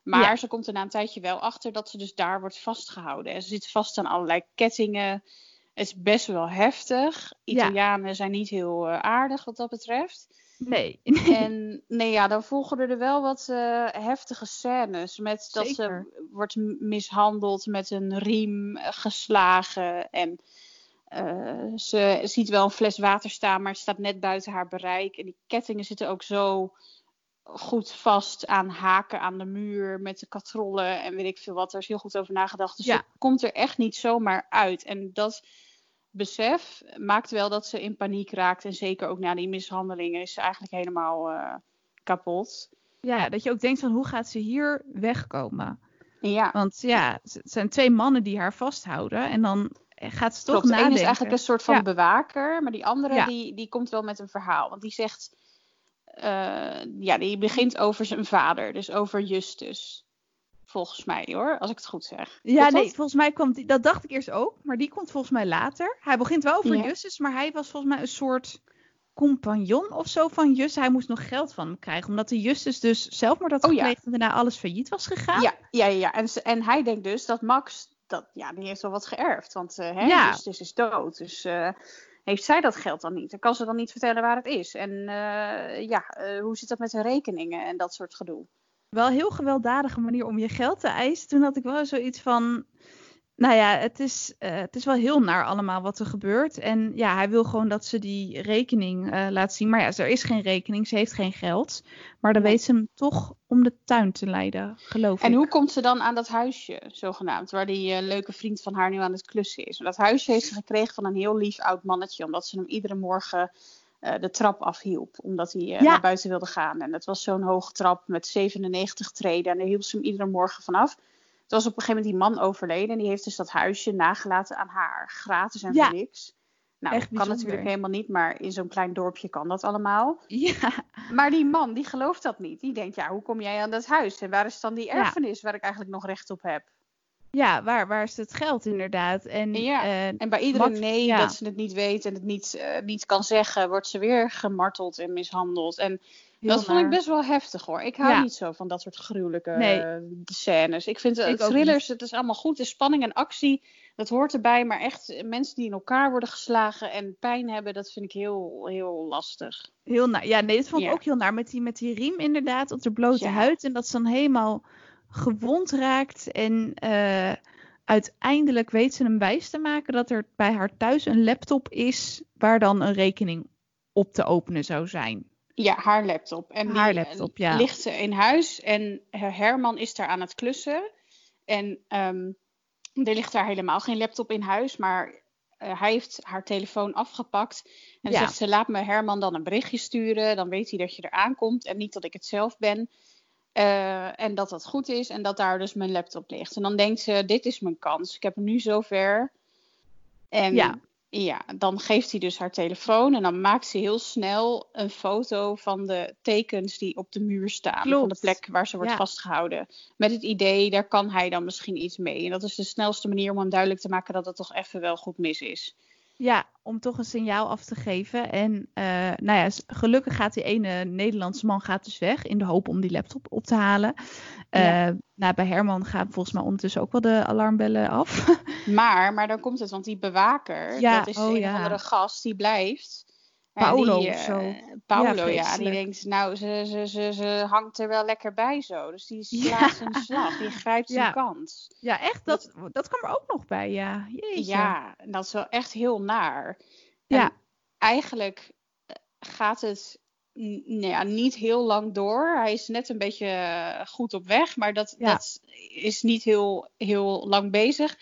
Maar Ja. ze komt er na een tijdje wel achter dat ze dus daar wordt vastgehouden. En ze zit vast aan allerlei kettingen. Het is best wel heftig. Ja. Italianen zijn niet heel eh, aardig wat dat betreft. Nee. En nee, ja, dan volgen er wel wat eh, heftige scènes. Met dat ze wordt mishandeld met een riem, eh, geslagen. En eh, ze ziet wel een fles water staan, maar het staat net buiten haar bereik. En die kettingen zitten ook zo goed vast aan haken aan de muur met de katrollen en weet ik veel wat. Er is heel goed over nagedacht. Dus Ja. ze komt er echt niet zomaar uit. En dat besef maakt wel dat ze in paniek raakt. En zeker ook na die mishandelingen is ze eigenlijk helemaal eh, kapot. Ja, dat je ook denkt van hoe gaat ze hier wegkomen? Ja, Want ja, het zijn twee mannen die haar vasthouden. En dan gaat ze toch klopt. De nadenken. ene is eigenlijk een soort van Ja. bewaker, maar die andere Ja. die, die komt wel met een verhaal. Want die zegt, eh, ja, die begint over zijn vader, dus over Justus. Volgens mij hoor, als ik het goed zeg. Ja, nee, dat? volgens mij kwam die, dat dacht ik eerst ook, maar die komt volgens mij later. Hij begint wel over Ja. Justus, maar hij was volgens mij een soort compagnon of zo van Justus. Hij moest nog geld van hem krijgen, omdat de Justus dus zelfmoord had Oh ja. gepleegd en daarna alles failliet was gegaan. Ja, ja, ja. ja. En, en hij denkt dus dat Max, dat, ja, die heeft wel wat geërfd. Want eh hè, Ja. Justus is dood. Dus eh, heeft zij dat geld dan niet? Dan kan ze dan niet vertellen waar het is. En eh, ja, hoe zit dat met de rekeningen en dat soort gedoe? Wel heel gewelddadige manier om je geld te eisen. Toen had ik wel zoiets van, nou ja, het is, eh, het is wel heel naar allemaal wat er gebeurt. En ja, hij wil gewoon dat ze die rekening eh, laat zien. Maar ja, er is geen rekening, ze heeft geen geld. Maar dan weet ze hem toch om de tuin te leiden, geloof En ik. hoe komt ze dan aan dat huisje, zogenaamd, waar die eh, leuke vriend van haar nu aan het klussen is? Want dat huisje heeft ze gekregen van een heel lief oud mannetje, omdat ze hem iedere morgen de trap afhielp, omdat hij eh, Ja. naar buiten wilde gaan. En dat was zo'n hoge trap met 97 treden en daar hielp ze hem iedere morgen vanaf. Toen was op een gegeven moment die man overleden en die heeft dus dat huisje nagelaten aan haar, gratis en Ja. voor niks. Nou, Echt dat kan natuurlijk helemaal niet, maar in zo'n klein dorpje kan dat allemaal. Ja, Maar die man, die gelooft dat niet. Die denkt, ja, hoe kom jij aan dat huis? En waar is dan die Ja. erfenis waar ik eigenlijk nog recht op heb? Ja waar, waar is het geld inderdaad? En, Ja, eh, En bij iedere Max- nee ja. dat ze het niet weet en het niet, eh, niet kan zeggen, wordt ze weer gemarteld en mishandeld. En heel dat vond ik best wel heftig hoor. Ik hou Ja. niet zo van dat soort gruwelijke Nee. eh, scènes. Ik vind Ik thrillers, het is allemaal goed. De spanning en actie, dat hoort erbij. Maar echt mensen die in elkaar worden geslagen en pijn hebben, dat vind ik heel, heel lastig. Heel naar. Ja, nee, dat vond ik Ja. ook heel naar. Met die, met die riem inderdaad op de blote Ja. huid. En dat ze dan helemaal gewond raakt. En eh, uiteindelijk weet ze hem wijs te maken dat er bij haar thuis een laptop is waar dan een rekening op te openen zou zijn. Ja, haar laptop. En Haar die, eh, laptop, ja. ligt ze in huis en Her- Herman is daar aan het klussen. En ehm, er ligt daar helemaal geen laptop in huis, maar eh, hij heeft haar telefoon afgepakt. En Ja. zegt ze, laat me Herman dan een berichtje sturen. Dan weet hij dat je eraan komt en niet dat ik het zelf ben. Eh, en dat dat goed is en dat daar dus mijn laptop ligt. En dan denkt ze, dit is mijn kans. Ik heb hem nu zover. En Ja. ja, dan geeft hij dus haar telefoon en dan maakt ze heel snel een foto van de tekens die op de muur staan. Van de plek waar ze wordt Ja. vastgehouden. Met het idee, daar kan hij dan misschien iets mee. En dat is de snelste manier om hem duidelijk te maken dat het toch even wel goed mis is. Ja, om toch een signaal af te geven. En eh, nou ja, gelukkig gaat die ene Nederlandse man gaat dus weg in de hoop om die laptop op te halen. Ja. Eh, nou, bij Herman gaan volgens mij ondertussen ook wel de alarmbellen af. Maar, maar dan komt het, want die bewaker, Ja, dat is oh een ja. andere gast, die blijft. Paolo die, of zo. eh, Paolo, Ja, ja, die denkt, nou, ze, ze, ze, ze hangt er wel lekker bij zo. Dus die slaat zijn slag, die grijpt zijn kans. Ja, echt, dat, dat kwam er ook nog bij, ja. Jeetje. Ja, en dat is wel echt heel naar. Ja. En eigenlijk eh, gaat het nou ja, niet heel lang door. Hij is net een beetje eh, goed op weg, maar dat, Ja. dat is niet heel, heel lang bezig.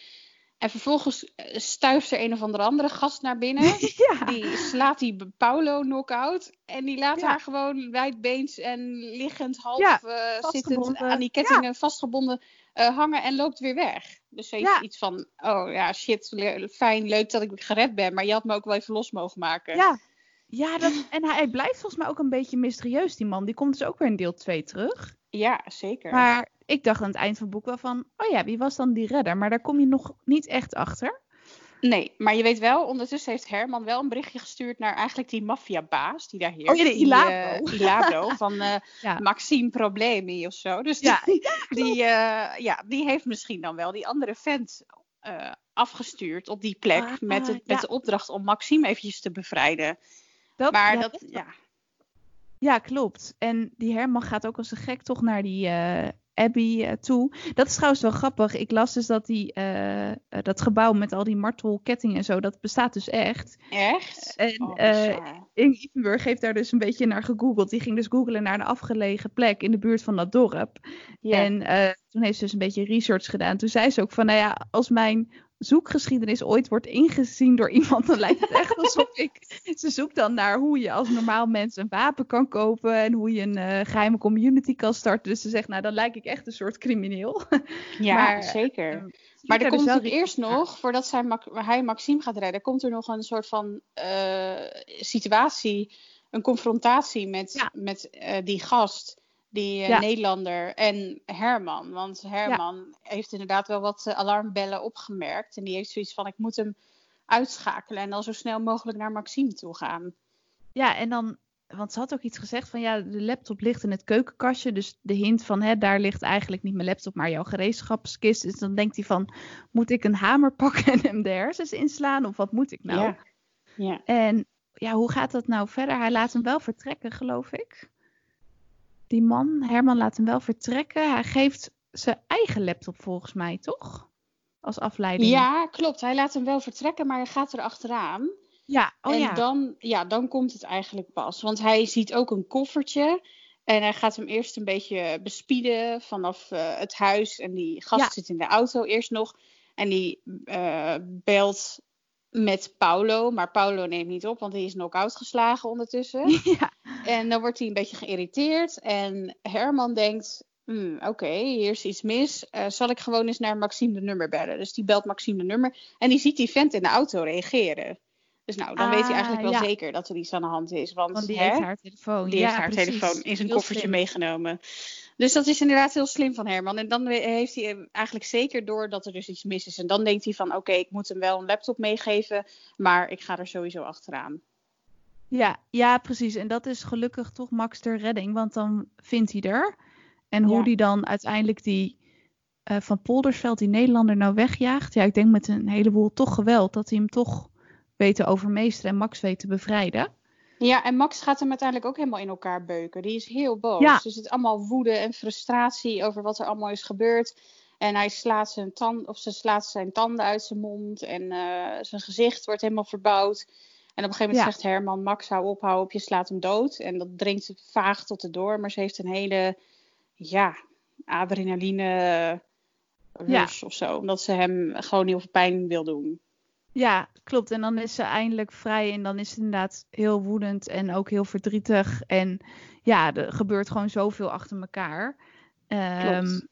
En vervolgens eh, stuift er een of andere andere gast naar binnen. ja. Die slaat die Paulo knock-out. En die laat Ja. haar gewoon wijdbeens en liggend half Ja, eh, zittend aan die kettingen vastgebonden eh, hangen en loopt weer weg. Dus ze heeft iets van, oh ja, shit, le- fijn, leuk dat ik gered ben. Maar je had me ook wel even los mogen maken. Ja, ja dat, en hij, hij blijft volgens mij ook een beetje mysterieus, die man. Die komt dus ook weer in deel 2 terug. Ja, zeker. Maar ik dacht aan het eind van het boek wel van, oh ja, wie was dan die redder? Maar daar kom je nog niet echt achter. Nee, maar je weet wel, ondertussen heeft Herman wel een berichtje gestuurd naar eigenlijk die maffiabaas die daar heerst. Oh ja, de die, eh, Ilabo van eh, Ja. Maxime Problemi of zo. Dus Ja, die, die, eh, ja, die heeft misschien dan wel die andere vent afgestuurd op die plek Ah, met, het, met de opdracht om Maxime eventjes te bevrijden. dat, maar ja, dat, ja, Ja, klopt. En die Herman gaat ook als een gek toch naar die Abbey eh, toe. Dat is trouwens wel grappig. Ik las dus dat die, eh, eh, dat gebouw met al die martelkettingen en zo, dat bestaat dus echt. echt? En Oh. Inge Ipenburg heeft daar dus een beetje naar gegoogeld. Die ging dus googelen naar een afgelegen plek in de buurt van dat dorp. ja. En toen heeft ze dus een beetje research gedaan. Toen zei ze ook van, nou ja, als mijn zoekgeschiedenis ooit wordt ingezien door iemand, dan lijkt het echt alsof ik... Ze zoekt dan naar hoe je als normaal mens een wapen kan kopen en hoe je een eh, geheime community kan starten. Dus ze zegt, nou, dan lijk ik echt een soort crimineel. ja, maar, zeker. eh, Maar er dus komt natuurlijk eerst naar. nog, voordat zij hij Maxime gaat redden, komt er nog een soort van eh, situatie, een confrontatie met, Ja. met eh, die gast, die eh, Ja. Nederlander en Herman. Want Herman heeft inderdaad wel wat eh, alarmbellen opgemerkt en die heeft zoiets van, ik moet hem uitschakelen en dan zo snel mogelijk naar Maxime toe gaan. Ja, en dan, want ze had ook iets gezegd van ja, de laptop ligt in het keukenkastje. Dus de hint van hè, daar ligt eigenlijk niet mijn laptop, maar jouw gereedschapskist. Dus dan denkt hij van, moet ik een hamer pakken en hem de hersens inslaan? Of wat moet ik nou? Ja. Ja. En ja, hoe gaat dat nou verder? Hij laat hem wel vertrekken, geloof ik. Die man, Herman, laat hem wel vertrekken. Hij geeft zijn eigen laptop volgens mij, toch? Als afleiding. ja, klopt. Hij laat hem wel vertrekken, maar hij gaat er achteraan. ja. Oh en ja. Dan, ja, dan komt het eigenlijk pas. Want hij ziet ook een koffertje. En hij gaat hem eerst een beetje bespieden vanaf eh, het huis. En die gast Ja. zit in de auto eerst nog. En die eh, belt met Paulo. Maar Paulo neemt niet op, want hij is knock-out geslagen ondertussen. ja. En dan wordt hij een beetje geïrriteerd. En Herman denkt, "Hmm, oké, hier is iets mis. Eh, zal ik gewoon eens naar Maxime de nummer bellen? Dus die belt Maxime de nummer. En die ziet die vent in de auto reageren. Dus nou, dan weet hij Ah, eigenlijk wel ja. zeker dat er iets aan de hand is. Want, Want die hè, heeft haar telefoon. die ja, heeft haar precies. telefoon in zijn Heel koffertje slim. meegenomen. Dus dat is inderdaad heel slim van Herman. En dan heeft hij eigenlijk zeker door dat er dus iets mis is. En dan denkt hij van, oké, ik moet hem wel een laptop meegeven. Maar ik ga er sowieso achteraan. Ja, ja, precies. En dat is gelukkig toch Max ter redding, want dan vindt hij er. En hoe Ja. die dan uiteindelijk die eh, van Poldersveld, die Nederlander, nou wegjaagt. Ja, ik denk met een heleboel toch geweld dat hij hem toch weet te overmeesteren en Max weet te bevrijden. Ja, en Max gaat hem uiteindelijk ook helemaal in elkaar beuken. Die is heel boos. Ja. Dus er zit allemaal woede en frustratie over wat er allemaal is gebeurd. En hij slaat zijn, tand, of ze slaat zijn tanden uit zijn mond. En eh, zijn gezicht wordt helemaal verbouwd. En op een gegeven moment Ja. zegt Herman, Max, hou op, hou op, je slaat hem dood. En dat dringt vaag tot de door. Maar ze heeft een hele, ja, adrenaline rush of zo. Omdat ze hem gewoon heel veel pijn wil doen. Ja, klopt. En dan is ze eindelijk vrij en dan is ze inderdaad heel woedend en ook heel verdrietig. En ja, er gebeurt gewoon zoveel achter elkaar. Klopt.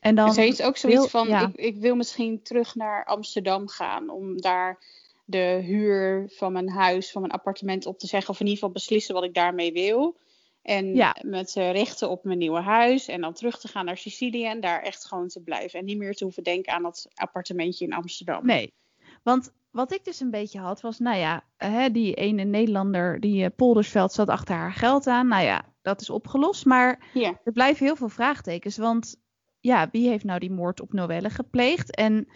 en dan Ze heeft ook zoiets wil- van, ja. ik, ik wil misschien terug naar Amsterdam gaan om daar de huur van mijn huis, van mijn appartement op te zeggen. Of in ieder geval beslissen wat ik daarmee wil. En Ja. met eh, richten op mijn nieuwe huis. En dan terug te gaan naar Sicilië en daar echt gewoon te blijven. En niet meer te hoeven denken aan dat appartementje in Amsterdam. Nee, want wat ik dus een beetje had was, nou ja, hè, die ene Nederlander, die eh, Poldersveld zat achter haar geld aan. Nou ja, dat is opgelost, maar er blijven heel veel vraagtekens. Want ja, wie heeft nou die moord op Noelle gepleegd? En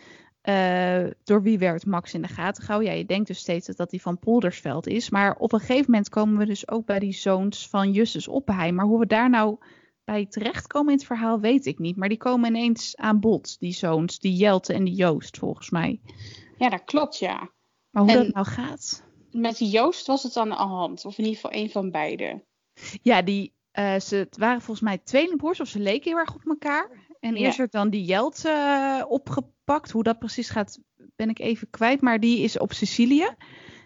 eh, door wie werd Max in de gaten gehouden? Ja, je denkt dus steeds dat dat die van Poldersveld is. Maar op een gegeven moment komen we dus ook bij die zoons van Justus Oppenheim. Maar hoe we daar nou bij terechtkomen in het verhaal, weet ik niet. Maar die komen ineens aan bod, die zoons, die Jelte en die Joost, volgens mij. Ja dat klopt, ja. Maar hoe En- dat nou gaat? Met Joost was het aan de hand. Of in ieder geval een van beide. Ja, die, eh, ze, het waren volgens mij tweelingbroers, of ze leken heel erg op elkaar. En Ja. eerst werd dan die Jelte eh, opgepakt. Hoe dat precies gaat, ben ik even kwijt, maar die is op Sicilië.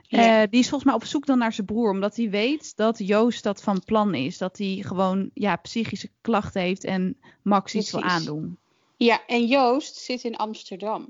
Ja. Eh, die is volgens mij op zoek dan naar zijn broer, omdat hij weet dat Joost dat van plan is. Dat hij gewoon ja, psychische klachten heeft en Max iets wil aandoen. Ja, en Joost zit in Amsterdam.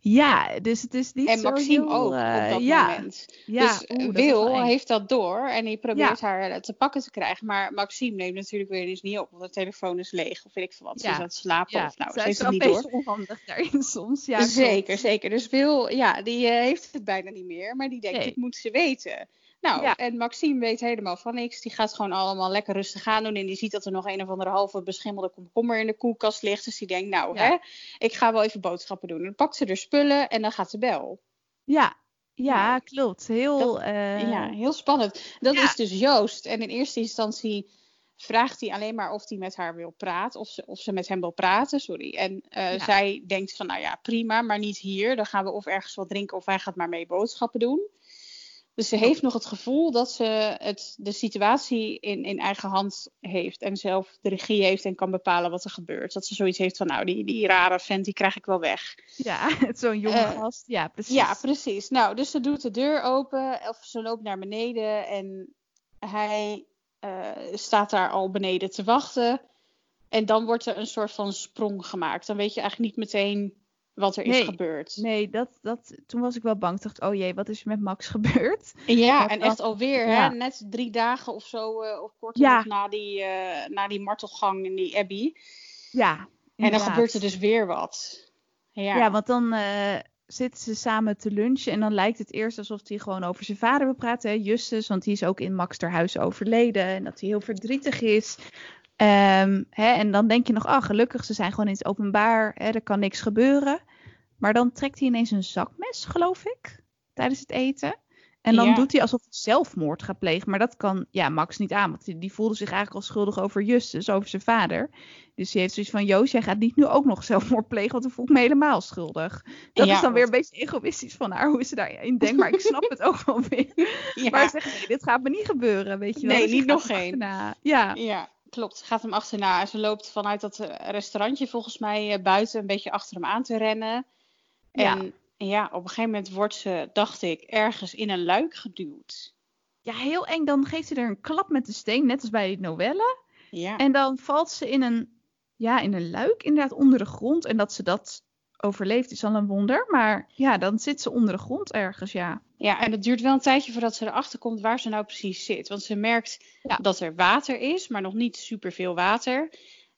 Ja, dus het is niet En zo Maxime heel, ook eh, op dat ja, moment. Ja, dus eh, dat Wil eng. heeft dat door en die probeert haar eh, te pakken te krijgen. Maar Maxime neemt natuurlijk weer eens niet op, want de telefoon is leeg of weet ik veel wat. Ze Ja. is aan het slapen of nou, zij ze is heeft het wel niet door. onhandig daarin soms. Ja, klopt. zeker, zeker. Dus Wil, ja, die eh, heeft het bijna niet meer, maar die denkt, Nee. dit moet ze weten. Nou, Ja. en Maxime weet helemaal van niks. Die gaat gewoon allemaal lekker rustig aan doen. En die ziet dat er nog een of andere halve beschimmelde komkommer in de koelkast ligt. Dus die denkt, nou, Ja. hè, ik ga wel even boodschappen doen. Dan pakt ze er spullen en dan gaat ze bel. Ja, ja, klopt. Heel, dat- eh, Ja, heel spannend. Dat ja. is dus Joost. En in eerste instantie vraagt hij alleen maar of hij met haar wil praten. Of ze, of ze met hem wil praten, sorry. En eh, Ja. zij denkt van, nou ja, prima, maar niet hier. Dan gaan we of ergens wat drinken of hij gaat maar mee boodschappen doen. Dus ze heeft nog het gevoel dat ze het, de situatie in, in eigen hand heeft. En zelf de regie heeft en kan bepalen wat er gebeurt. Dat ze zoiets heeft van, nou, die, die rare vent, die krijg ik wel weg. ja, zo'n jonge Eh, gast. Ja, precies. Ja, precies. Nou, dus ze doet de deur open of ze loopt naar beneden en hij eh, staat daar al beneden te wachten. En dan wordt er een soort van sprong gemaakt. Dan weet je eigenlijk niet meteen wat er is Nee, gebeurd. Nee, dat, dat, toen was ik wel bang. Ik dacht, oh jee, wat is er met Max gebeurd? Ja, en dat- echt alweer, ja. hè, net drie dagen of zo, eh, of Ja. nog na die, eh, na die martelgang in die Abbey. Ja, En dan gebeurt er dus weer wat. Ja, Ja, want dan eh, zitten ze samen te lunchen en dan lijkt het eerst alsof hij gewoon over zijn vader wil praten, hè, Justus, want die is ook in Max ter huis overleden en dat hij heel verdrietig is. Ehm, hè, en dan denk je nog, ah, gelukkig, ze zijn gewoon in het openbaar, hè, er kan niks gebeuren. Maar dan trekt hij ineens een zakmes, geloof ik, tijdens het eten. En dan Ja. doet hij alsof hij zelfmoord gaat plegen. Maar dat kan ja, Max niet aan. Want die, die voelde zich eigenlijk al schuldig over Justus, over zijn vader. Dus die heeft zoiets van: Joost, jij gaat niet nu ook nog zelfmoord plegen. Want dan voel ik me helemaal schuldig. Dat Ja, is dan weer een beetje egoïstisch van haar, hoe ze daarin denkt. Maar ik snap het ook wel weer. ja. Maar ze zegt: nee, dit gaat me niet gebeuren. Weet je wel. Nee, Dus niet nog hem één. Ja, Ja, klopt. Gaat hem achterna. En ze loopt vanuit dat eh, restaurantje volgens mij eh, buiten een beetje achter hem aan te rennen. Ja. En ja, op een gegeven moment wordt ze, dacht ik, ergens in een luik geduwd. ja, heel eng. Dan geeft ze er een klap met de steen, net als bij die novelle. Ja, En dan valt ze in een, ja, in een luik, inderdaad, onder de grond. En dat ze dat overleeft is al een wonder. Maar ja, dan zit ze onder de grond ergens, ja. ja, en het duurt wel een tijdje voordat ze erachter komt waar ze nou precies zit. Want ze merkt Ja. dat er water is, maar nog niet superveel water.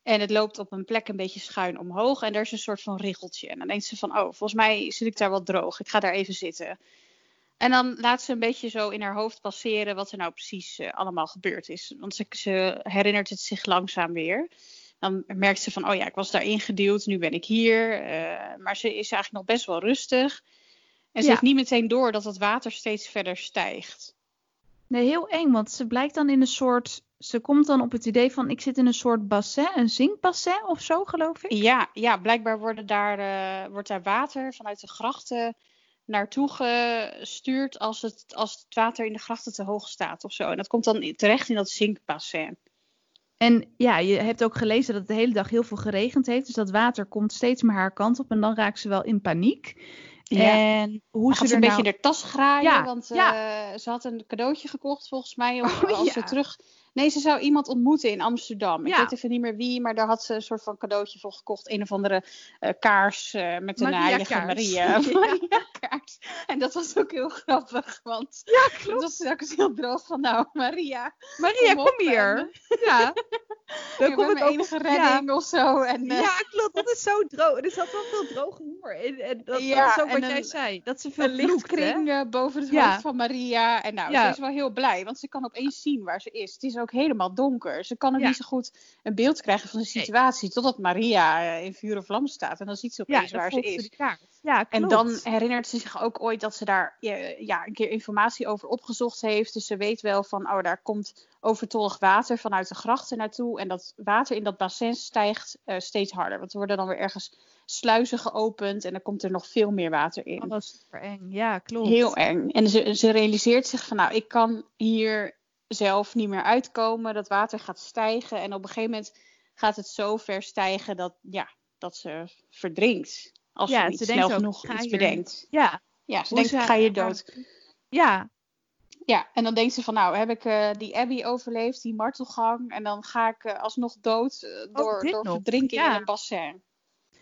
En het loopt op een plek een beetje schuin omhoog. En er is een soort van riggeltje. En dan denkt ze van, oh, volgens mij zit ik daar wel droog. Ik ga daar even zitten. En dan laat ze een beetje zo in haar hoofd passeren wat er nou precies eh, allemaal gebeurd is. Want ze, ze herinnert het zich langzaam weer. Dan merkt ze van, oh ja, ik was daarin geduwd, nu ben ik hier. Eh, maar ze is eigenlijk nog best wel rustig. En ze Ja. heeft niet meteen door dat het water steeds verder stijgt. Nee, heel eng, want ze blijkt dan in een soort... Ze komt dan op het idee van, ik zit in een soort bassin, een zinkbassin of zo, geloof ik. Ja, ja blijkbaar worden daar, eh, wordt daar water vanuit de grachten naartoe gestuurd als het, als het water in de grachten te hoog staat of zo. En dat komt dan terecht in dat zinkbassin. En ja, je hebt ook gelezen dat het de hele dag heel veel geregend heeft. Dus dat water komt steeds maar haar kant op en dan raakt ze wel in paniek. Ja. En hoe ze ze een beetje nou... in haar tas graaien, Ja, want ja. eh, ze had een cadeautje gekocht volgens mij. Of Oh, als ze terug... Nee, ze zou iemand ontmoeten in Amsterdam. Ik Ja. weet even niet meer wie, maar daar had ze een soort van cadeautje voor gekocht. Een of andere eh, kaars eh, met een heilige. Maria. Ja. Maria kaars. En dat was ook heel grappig, want Ja, klopt. was telkens heel droog van nou, Maria. Maria, kom hier. Ja. Dan Ik komt het ook enige ja. redding of zo. En, eh, Ja, klopt. Dat is zo droog. Er zat wel veel droge humor in. En dat, Ja, is ook wat jij zei. Dat ze veel lichtkring eh, boven het Ja. hoofd van Maria. En nou, ze is wel heel blij, want ze kan opeens zien waar ze is. Het is ook helemaal donker. Ze kan Ja. niet zo goed een beeld krijgen van de situatie. Totdat Maria eh, in vuur en vlam staat. En dan ziet ze opeens waar ze is. Ja, klopt. En dan herinnert ze zich ook ooit dat ze daar eh, ja, een keer informatie over opgezocht heeft. Dus ze weet wel van, oh, daar komt overtollig water vanuit de grachten naartoe. En dat water in dat bassin stijgt eh, steeds harder. Want er worden dan weer ergens sluizen geopend. En dan komt er nog veel meer water in. Oh, dat is super eng. Ja, klopt. Heel eng. En ze, ze realiseert zich van, nou, ik kan hier zelf niet meer uitkomen. Dat water gaat stijgen. En op een gegeven moment gaat het zo ver stijgen dat, ja, dat ze verdrinkt. Als Ja, ze niet ze snel ook, genoeg iets bedenkt. Ja, Ja, ze hoe denkt, ga haar- dood. ja, Ja, en dan denkt ze van, nou, heb ik eh, die Abby overleefd, die martelgang. En dan ga ik eh, alsnog dood eh, door, door nog, verdrinking ja. in een bassin.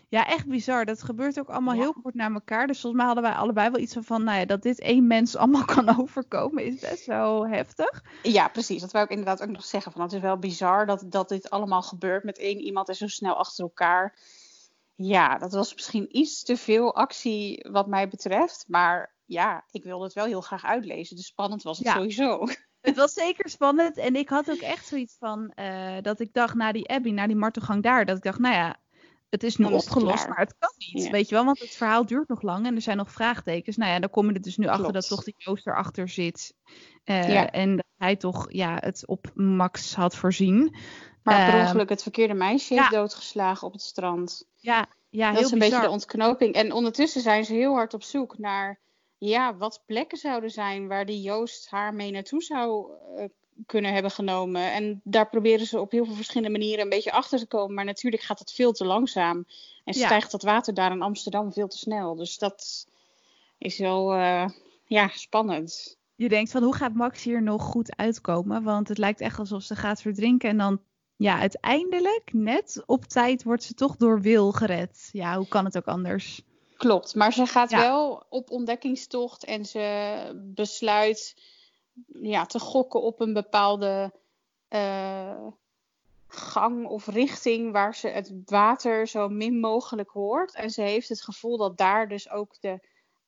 ja, echt bizar. Dat gebeurt ook allemaal Ja. heel kort na elkaar. Dus volgens mij hadden wij allebei wel iets van, van nou ja, dat dit één mens allemaal kan overkomen is best wel heftig. Ja, precies. Dat wou ik inderdaad ook nog zeggen. Van, het is wel bizar dat, dat dit allemaal gebeurt met één iemand en zo snel achter elkaar. Ja, dat was misschien iets te veel actie wat mij betreft. Maar ja, ik wilde het wel heel graag uitlezen. Dus spannend was het Ja. sowieso. Het was zeker spannend. En ik had ook echt zoiets van eh, dat ik dacht na die Abby, na die martelgang daar, dat ik dacht, nou ja, het is nu Dan opgelost, maar het kan niet. Ja. Weet je wel, want het verhaal duurt nog lang en er zijn nog vraagtekens. Nou ja, dan kom je er dus nu achter dat toch die Joost erachter zit. Eh, Ja. En dat hij toch ja, het op Max had voorzien. Maar per Ehm, ongeluk het verkeerde meisje ja. heeft doodgeslagen op het strand. Ja, ja dat is een bizar. beetje de ontknoping. En ondertussen zijn ze heel hard op zoek naar ja, wat plekken zouden zijn waar die Joost haar mee naartoe zou eh, kunnen hebben genomen. En daar proberen ze op heel veel verschillende manieren een beetje achter te komen. Maar natuurlijk gaat het veel te langzaam. En Ja. stijgt dat water daar in Amsterdam veel te snel. Dus dat is wel eh, ja, spannend. Je denkt van hoe gaat Max hier nog goed uitkomen? Want het lijkt echt alsof ze gaat verdrinken. En dan, ja, uiteindelijk, net op tijd, wordt ze toch door Wil gered. Ja, hoe kan het ook anders? Klopt, maar ze gaat Ja. wel op ontdekkingstocht en ze besluit ja, te gokken op een bepaalde eh, gang of richting waar ze het water zo min mogelijk hoort. En ze heeft het gevoel dat daar dus ook de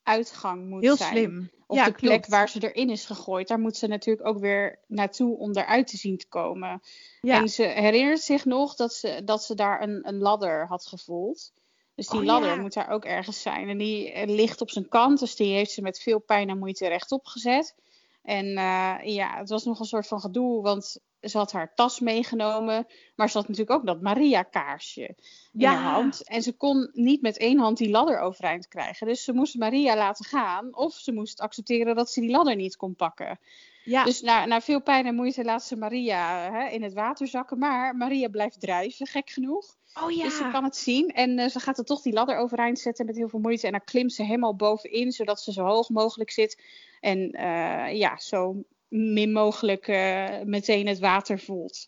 uitgang moet Heel zijn. slim. Of ja, de plek klopt. waar ze erin is gegooid. Daar moet ze natuurlijk ook weer naartoe om eruit te zien te komen. Ja. En ze herinnert zich nog dat ze, dat ze daar een, een ladder had gevoeld. Dus die Oh, ladder ja. moet daar ook ergens zijn. En die eh, ligt op zijn kant. Dus die heeft ze met veel pijn en moeite rechtop gezet. En eh, ja, het was nog een soort van gedoe. Want ze had haar tas meegenomen. Maar ze had natuurlijk ook dat Maria-kaarsje in Ja. haar hand. En ze kon niet met één hand die ladder overeind krijgen. Dus ze moest Maria laten gaan. Of ze moest accepteren dat ze die ladder niet kon pakken. Ja, Dus na, na veel pijn en moeite laat ze Maria hè, in het water zakken. Maar Maria blijft drijven, gek genoeg. oh ja. Dus ze kan het zien. En eh, ze gaat er toch die ladder overeind zetten met heel veel moeite. En dan klimt ze helemaal bovenin, zodat ze zo hoog mogelijk zit. En eh, ja, zo min mogelijk eh, meteen het water voelt.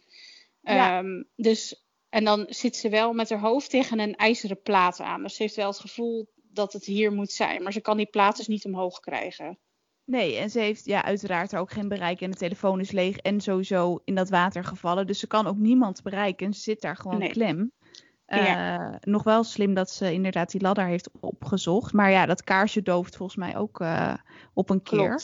Ja. Ehm, dus, en dan zit ze wel met haar hoofd tegen een ijzeren plaat aan. Dus ze heeft wel het gevoel dat het hier moet zijn. Maar ze kan die plaat dus niet omhoog krijgen. Nee, en ze heeft ja, uiteraard ook geen bereik en de telefoon is leeg en sowieso in dat water gevallen. Dus ze kan ook niemand bereiken en ze zit daar gewoon Nee. klem. Ja. Eh, nog wel slim dat ze inderdaad die ladder heeft opgezocht. Maar ja, dat kaarsje dooft volgens mij ook eh, op een keer.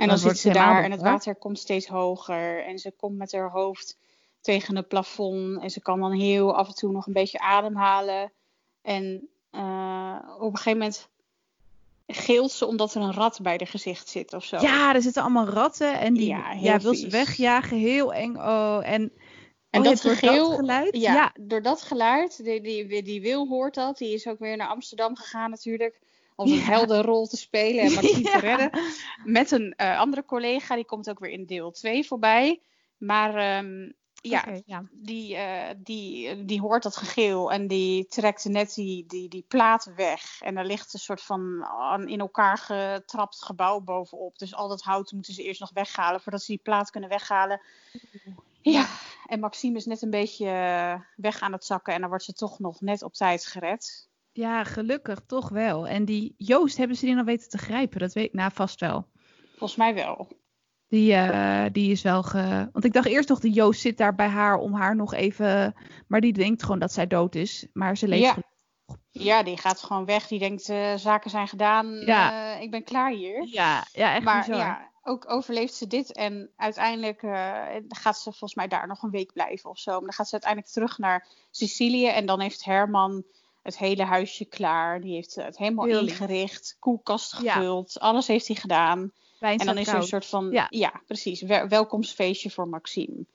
En Dan zit ze daar en het water komt steeds hoger. En ze komt met haar hoofd tegen het plafond. En ze kan dan heel af en toe nog een beetje ademhalen. En eh, op een gegeven moment geelt ze omdat er een rat bij haar gezicht zit of zo. Ja, er zitten allemaal ratten en die Ja, wil ze wegjagen. Heel eng. Oh, en En oh, dat wordt gegeel, geluid. Ja, Ja. door dat geluid, die, die, die Wil hoort dat. Die is ook weer naar Amsterdam gegaan natuurlijk. Om een Ja. heldenrol te spelen en Maxime Ja. te redden. Met een eh, andere collega, die komt ook weer in deel 2 voorbij. Maar ehm, ja, die, eh, die, die hoort dat gegeel en die trekt net die, die, die plaat weg. En er ligt een soort van een in elkaar getrapt gebouw bovenop. Dus al dat hout moeten ze eerst nog weghalen voordat ze die plaat kunnen weghalen. Ja, en Maxime is net een beetje eh, weg aan het zakken en dan wordt ze toch nog net op tijd gered. Ja, gelukkig toch wel. En die Joost hebben ze die nog weten te grijpen. Dat weet ik nou vast wel. Volgens mij wel. Die, eh, die is wel ge... Want ik dacht eerst nog, die Joost zit daar bij haar om haar nog even... Maar die denkt gewoon dat zij dood is. Maar ze leeft Ja. Ja, die gaat gewoon weg. Die denkt, eh, zaken zijn gedaan. Ja. eh, ik ben klaar hier. Ja, ja, echt maar bizar. ja, ook overleeft ze dit. En uiteindelijk gaat ze volgens mij daar nog een week blijven of zo. Maar dan gaat ze uiteindelijk terug naar Sicilië. En dan heeft Herman het hele huisje klaar. Die heeft het helemaal Heel lief. ingericht. Koelkast Ja. gevuld. Alles heeft hij gedaan. En dan is er een soort van, Ja. ja, precies, wel- welkomstfeestje voor Maxime.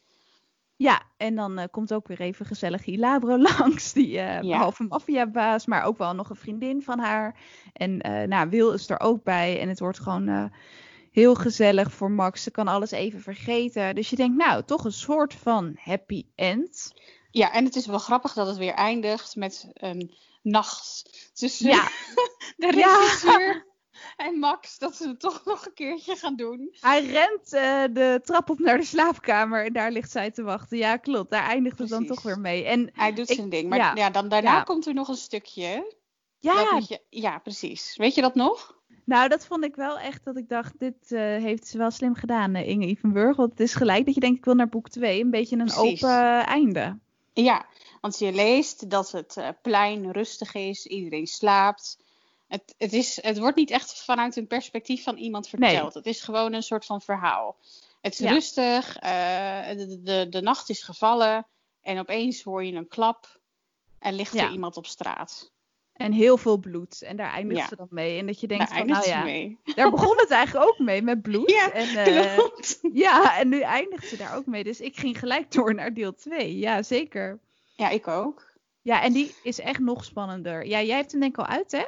Ja, en dan eh, komt ook weer even gezellig Hilabro langs. Die eh behalve maffiabaas, maar ook wel nog een vriendin van haar. En eh nou, Wil is er ook bij. En het wordt gewoon eh, heel gezellig voor Max. Ze kan alles even vergeten. Dus je denkt, nou, toch een soort van happy end. Ja, en het is wel grappig dat het weer eindigt met een nacht tussen ja. de regisseur en Max dat ze het toch nog een keertje gaan doen. Hij rent uh, de trap op naar de slaapkamer en daar ligt zij te wachten. Ja, klopt. Daar eindigt het dan toch weer mee. En hij doet zijn ding. Maar ja, dan daarna komt er nog een stukje. Ja. Je, ja, precies. Weet je dat nog? Nou, dat vond ik wel echt dat ik dacht, dit uh, heeft ze wel slim gedaan, uh, Inge Ivenburg. Want het is gelijk dat je denkt, ik wil naar boek 2. Een beetje een open einde. Ja, want je leest dat het plein rustig is, iedereen slaapt. Het, het, is, het wordt niet echt vanuit een perspectief van iemand verteld. Het is gewoon een soort van verhaal. Het is rustig, uh, de, de, de, nacht is gevallen en opeens hoor je een klap en ligt er iemand op straat. En heel veel bloed. En daar eindigt ja. ze dan mee. En dat je denkt van, nou ja, mee. daar begon het eigenlijk ook mee met bloed. Ja, en, uh, ja, en nu eindigt ze daar ook mee. Dus ik ging gelijk door naar deel 2. Ja, zeker. Ja, ik ook. Ja, en die is echt nog spannender. Ja, jij hebt hem denk ik al uit, hè?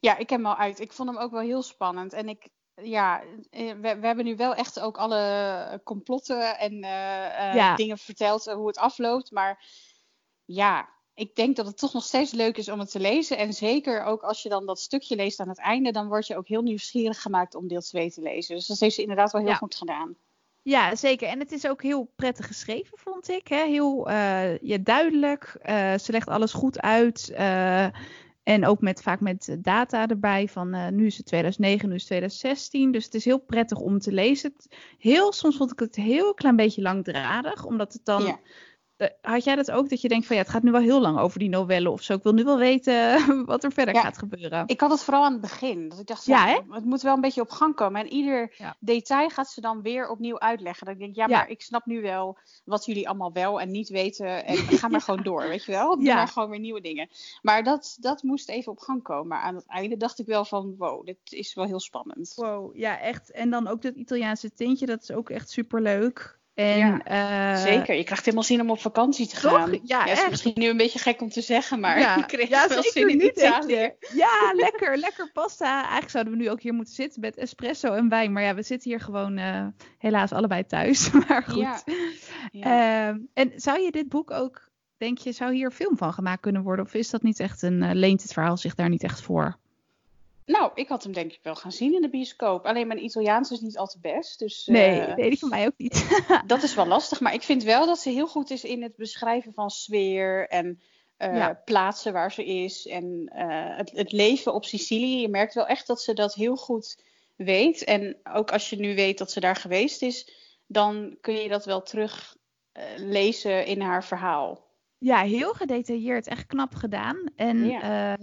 Ja, ik heb hem al uit. Ik vond hem ook wel heel spannend. En ik, ja, eh, we, we hebben nu wel echt ook alle complotten en uh, dingen verteld hoe het afloopt. Maar ja, ik denk dat het toch nog steeds leuk is om het te lezen. En zeker ook als je dan dat stukje leest aan het einde, dan word je ook heel nieuwsgierig gemaakt om deel 2 te lezen. Dus dat heeft ze inderdaad wel heel goed gedaan. Ja, zeker. En het is ook heel prettig geschreven, vond ik. Hè? Heel uh, ja, duidelijk. Uh, ze legt alles goed uit. Uh, en ook met, vaak met data erbij van nu is het 2009, nu is het 2016. Dus het is heel prettig om te lezen. Heel, soms vond ik het heel klein beetje langdradig, omdat het dan ja. Eh, had jij dat ook, dat je denkt van ja, het gaat nu wel heel lang over die novelle of zo. Ik wil nu wel weten wat er verder gaat gebeuren. Ik had het vooral aan het begin. Dat ik dacht, ja, ja het moet wel een beetje op gang komen. En ieder detail gaat ze dan weer opnieuw uitleggen. Ik denk, ja, maar ik snap nu wel wat jullie allemaal wel en niet weten. En ga maar gewoon door, weet je wel. Doe maar gewoon weer nieuwe dingen. Maar dat, dat moest even op gang komen. Maar aan het einde dacht ik wel van, wow, dit is wel heel spannend. Wow, ja, echt. En dan ook dat Italiaanse tintje, dat is ook echt super leuk. En, ja, uh, zeker. Je krijgt helemaal zin om op vakantie te gaan. Toch? Ja, ja is misschien nu een beetje gek om te zeggen, maar ja. ik kreeg ja, wel zin in niet, Italië. Ja, lekker, lekker pasta. Eigenlijk zouden we nu ook hier moeten zitten met espresso en wijn. Maar ja, we zitten hier gewoon uh, helaas allebei thuis. maar goed. Ja. Uh, en zou je dit boek ook, denk je, zou hier film van gemaakt kunnen worden? Of is dat niet echt een, uh, leent het verhaal zich daar niet echt voor? Nou, ik had hem denk ik wel gaan zien in de bioscoop. Alleen mijn Italiaans is niet al te best. Dus, nee, uh, nee, die van mij ook niet. dat is wel lastig. Maar ik vind wel dat ze heel goed is in het beschrijven van sfeer en uh, ja. plaatsen waar ze is. En uh, het, het, leven op Sicilië. Je merkt wel echt dat ze dat heel goed weet. En ook als je nu weet dat ze daar geweest is, dan kun je dat wel terug lezen in haar verhaal. Ja, heel gedetailleerd. Echt knap gedaan. En ja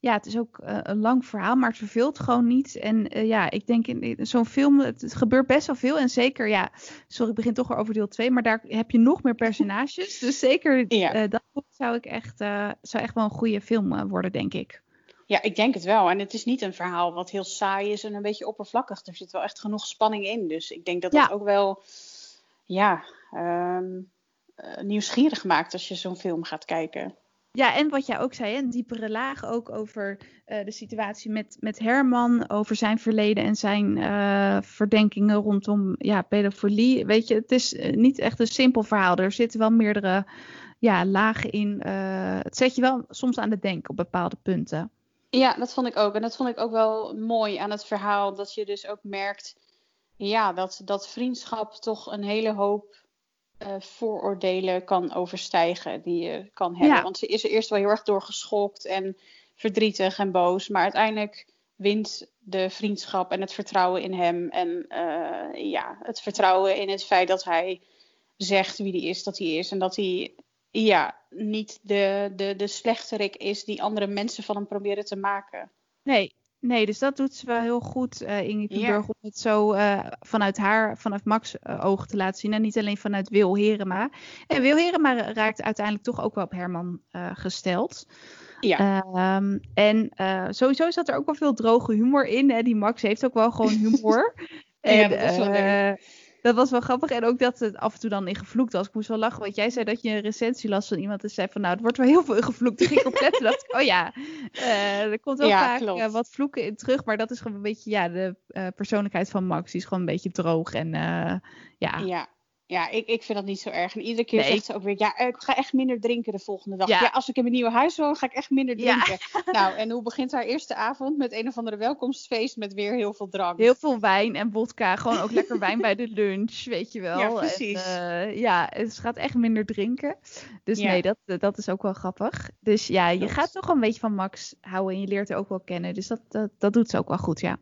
ja, het is ook uh, een lang verhaal, maar het verveelt gewoon niet. En uh, ja, ik denk in, in zo'n film, het, het, gebeurt best wel veel. En zeker, ja, sorry, ik begin toch weer over deel 2, maar daar heb je nog meer personages. dus zeker ja. uh, dat zou ik echt, zou echt wel een goede film worden, denk ik. Ja, ik denk het wel. En het is niet een verhaal wat heel saai is en een beetje oppervlakkig. Er zit wel echt genoeg spanning in. Dus ik denk dat dat ook wel, ja, um, nieuwsgierig maakt als je zo'n film gaat kijken. Ja, en wat jij ook zei, een diepere laag ook over uh, de situatie met, met Herman, over zijn verleden en zijn uh, verdenkingen rondom ja, pedofilie. Weet je, het is eh, niet echt een simpel verhaal. Er zitten wel meerdere ja, lagen in. Het zet je wel soms aan het denken op bepaalde punten. Ja, dat vond ik ook. En dat vond ik ook wel mooi aan het verhaal. Dat je dus ook merkt ja, dat, dat vriendschap toch een hele hoop uh, vooroordelen kan overstijgen die je kan hebben. Ja. Want ze is er eerst wel heel erg doorgeschokt en verdrietig en boos. Maar uiteindelijk wint de vriendschap en het vertrouwen in hem. En uh, ja, het vertrouwen in het feit dat hij zegt wie hij is, dat hij is. En dat hij ja, niet de, de, de slechterik is die andere mensen van hem proberen te maken. Nee, Nee, dus dat doet ze wel heel goed, uh, Inge Pinburg, ja. om het zo uh, vanuit haar, vanuit Max uh, ogen te laten zien. En niet alleen vanuit Wil Herema. En Wil Herema raakt uiteindelijk toch ook wel op Herman gesteld. Ja. Um, en sowieso zat er ook wel veel droge humor in. Hè? Die Max heeft ook wel gewoon humor. en, ja, dat is wel leuk dat was wel grappig. En ook dat het af en toe dan in gevloekt was. Ik moest wel lachen, want jij zei dat je een recensie las van iemand en zei van nou, het wordt wel heel veel gevloekt. Toen ging ik opletten dacht ik, oh ja, uh, er komt wel ja, vaak uh, wat vloeken in terug. Maar dat is gewoon een beetje, ja, de uh, persoonlijkheid van Max. Die is gewoon een beetje droog en ja. Ja, Ja, ik, ik vind dat niet zo erg. En iedere keer Nee. zegt ze ook weer, ja, ik ga echt minder drinken de volgende dag. Ja. Ja, als ik in mijn nieuwe huis woon, ga ik echt minder Ja. drinken. Nou, en hoe begint haar eerste avond? Met een of andere welkomstfeest met weer heel veel drank. Heel veel wijn en vodka. Gewoon ook lekker wijn bij de lunch, weet je wel. Ja, En, precies. eh, ja, het ze gaat echt minder drinken. Dus Ja. nee, dat, eh, dat is ook wel grappig. Dus ja, je gaat toch een beetje van Max houden en je leert haar ook wel kennen. Dus dat, dat, dat doet ze ook wel goed, ja.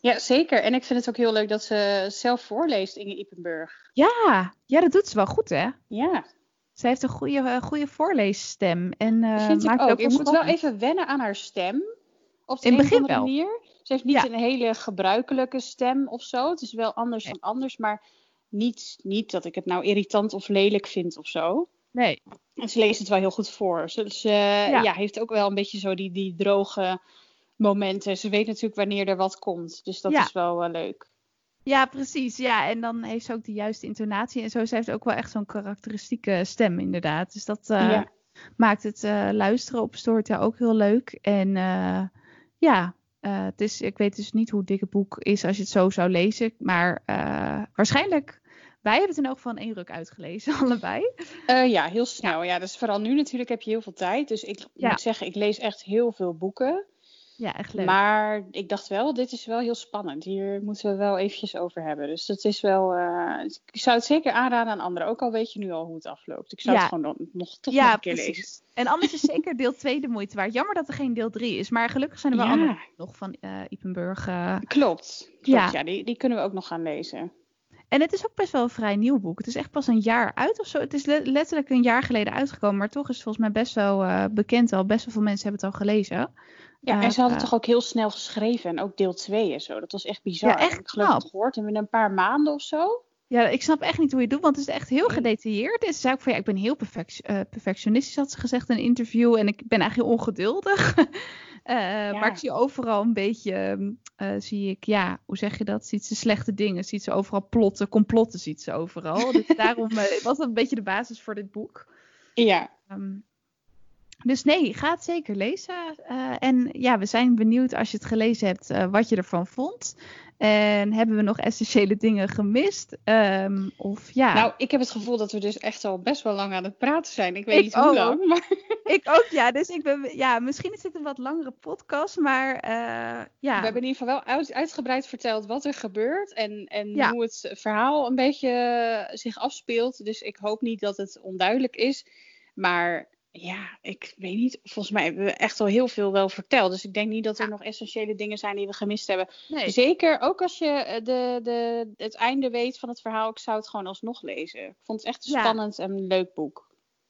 Ja, zeker. En ik vind het ook heel leuk dat ze zelf voorleest, Inge Ippenburg. Ja, ja, dat doet ze wel goed, hè? Ja, Zij heeft een goede, eh, goede voorleesstem. En eh vind ik maakt ook. ook Je moet wel even wennen aan haar stem. Op de In een het begin andere wel. manier. Ze heeft niet Ja. een hele gebruikelijke stem of zo. Het is wel anders Nee. dan anders, maar niet, niet dat ik het nou irritant of lelijk vind of zo. Nee, En ze leest het wel heel goed voor. Ze, ze ja. heeft ook wel een beetje zo die, die droge momenten. Ze weet natuurlijk wanneer er wat komt. Dus dat Ja. is wel eh, leuk. Ja, precies. Ja, en dan heeft ze ook de juiste intonatie en zo. Ze heeft ook wel echt zo'n karakteristieke stem, inderdaad. Dus dat eh, Ja. maakt het eh, luisteren op Storytel ook heel leuk. En ja, het is, ik weet dus niet hoe dik het boek is als je het zo zou lezen. Maar waarschijnlijk, wij hebben het in elk geval in één ruk uitgelezen, allebei. Ja, heel snel. Ja. dus vooral nu natuurlijk heb je heel veel tijd. Dus ik Ja. moet zeggen, ik lees echt heel veel boeken. Ja, echt leuk. Maar ik dacht wel, dit is wel heel spannend. Hier moeten we wel eventjes over hebben. Dus dat is wel. eh, ik zou het zeker aanraden aan anderen. Ook al weet je nu al hoe het afloopt. Ik zou Ja. het gewoon dan nog, toch ja, nog een keer precies. lezen. En anders is zeker deel 2 de moeite waard. Jammer dat er geen deel 3 is. Maar gelukkig zijn er wel Ja. andere nog van eh Ipenburg. eh. Klopt. Klopt Ja. ja, die, die kunnen we ook nog gaan lezen. En het is ook best wel een vrij nieuw boek. Het is echt pas een jaar uit of zo. Het is le- letterlijk een jaar geleden uitgekomen. Maar toch is het volgens mij best wel bekend al. Best wel veel mensen hebben het al gelezen. Ja, en ze hadden eh, toch ook heel snel geschreven. En ook deel 2 en zo. Dat was echt bizar. Ja, echt ik geloof knap. het gehoord in een paar maanden of zo. Ja, ik snap echt niet hoe je het doet. Want het is echt heel gedetailleerd. En ze zei ook van ja, ik ben heel perfect, eh, perfectionistisch, had ze gezegd in een interview. En ik ben eigenlijk heel ongeduldig. Eh, Maar ik zie overal een beetje, ehm, eh, zie ik, ja, hoe zeg je dat? Ziet ze slechte dingen, ziet ze overal plotten, complotten ziet ze overal. Dus daarom was dat een beetje de basis voor dit boek. Ja, Ehm, dus nee, ga het zeker lezen. Eh, en ja, we zijn benieuwd als je het gelezen hebt, eh, wat je ervan vond. En hebben we nog essentiële dingen gemist? Ehm, of ja, nou, ik heb het gevoel dat we dus echt al best wel lang aan het praten zijn. Ik weet Ik niet hoe ook. lang, maar ik ook ja. Dus ik ben, ja, misschien is dit een wat langere podcast, maar eh, ja. we hebben in ieder geval wel uit- uitgebreid verteld wat er gebeurt en, en Ja. hoe het verhaal een beetje zich afspeelt. Dus ik hoop niet dat het onduidelijk is. Maar ja, ik weet niet. Volgens mij hebben we echt al heel veel wel verteld. Dus ik denk niet dat er nog essentiële dingen zijn die we gemist hebben. nee. Zeker ook als je eh, de, de, het einde weet van het verhaal. Ik zou het gewoon alsnog lezen. Ik vond het echt een Ja. spannend en leuk boek.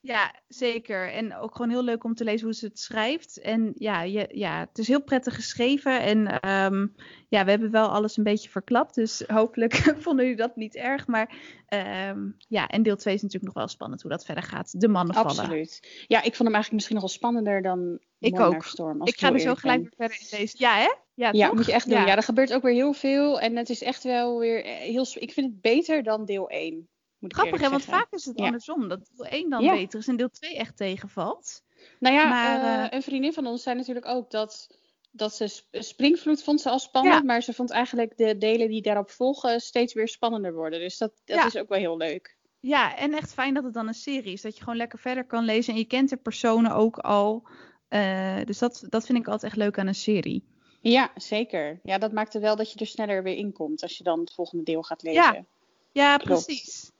Ja, zeker. En ook gewoon heel leuk om te lezen hoe ze het schrijft. En ja, je, ja het is heel prettig geschreven. En ehm, ja, we hebben wel alles een beetje verklapt. Dus hopelijk vonden jullie dat niet erg. Maar ehm, ja, en deel 2 is natuurlijk nog wel spannend hoe dat verder gaat. De mannen vallen. Absoluut. Ja, ik vond hem eigenlijk misschien nog wel spannender dan Ik ook. Storm. Ik ga er zo gelijk weer verder in lezen. Ja, hè? Ja, Ja, moet je echt doen. Ja. Ja. er gebeurt ook weer heel veel. En het is echt wel weer eh, heel... Ik vind het beter dan deel 1. Grappig, hè? Want vaak is het Ja. andersom. Dat deel 1 dan Ja. beter is en deel 2 echt tegenvalt. Nou ja, Maar, eh, eh, een vriendin van ons zei natuurlijk ook dat, dat ze Sp- Springvloed vond ze al spannend. Ja. Maar ze vond eigenlijk de delen die daarop volgen steeds weer spannender worden. Dus dat, dat Ja. is ook wel heel leuk. Ja, en echt fijn dat het dan een serie is. Dat je gewoon lekker verder kan lezen. En je kent de personen ook al. Eh, dus dat, dat vind ik altijd echt leuk aan een serie. Ja, zeker. Ja, dat maakt er wel dat je er sneller weer in komt als je dan het volgende deel gaat lezen. Ja, Ja, Klopt. precies.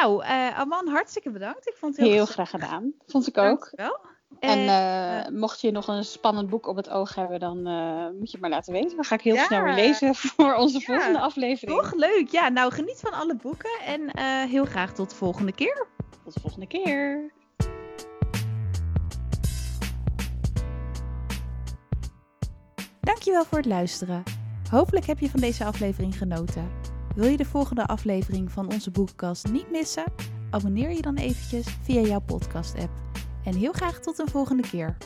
Nou, eh Aman, hartstikke bedankt. Ik vond het heel, graag gedaan. Vond ik ook. Dankjewel. En En, eh, mocht je nog een spannend boek op het oog hebben, dan eh, moet je het maar laten weten. Dan ga ik heel Ja. snel weer lezen voor onze Ja. volgende aflevering. toch leuk. Ja, nou geniet van alle boeken. En eh, heel graag tot de volgende keer. Tot de volgende keer. Dankjewel voor het luisteren. Hopelijk heb je van deze aflevering genoten. Wil je de volgende aflevering van onze boekenkast niet missen? Abonneer je dan eventjes via jouw podcast app. En heel graag tot een volgende keer.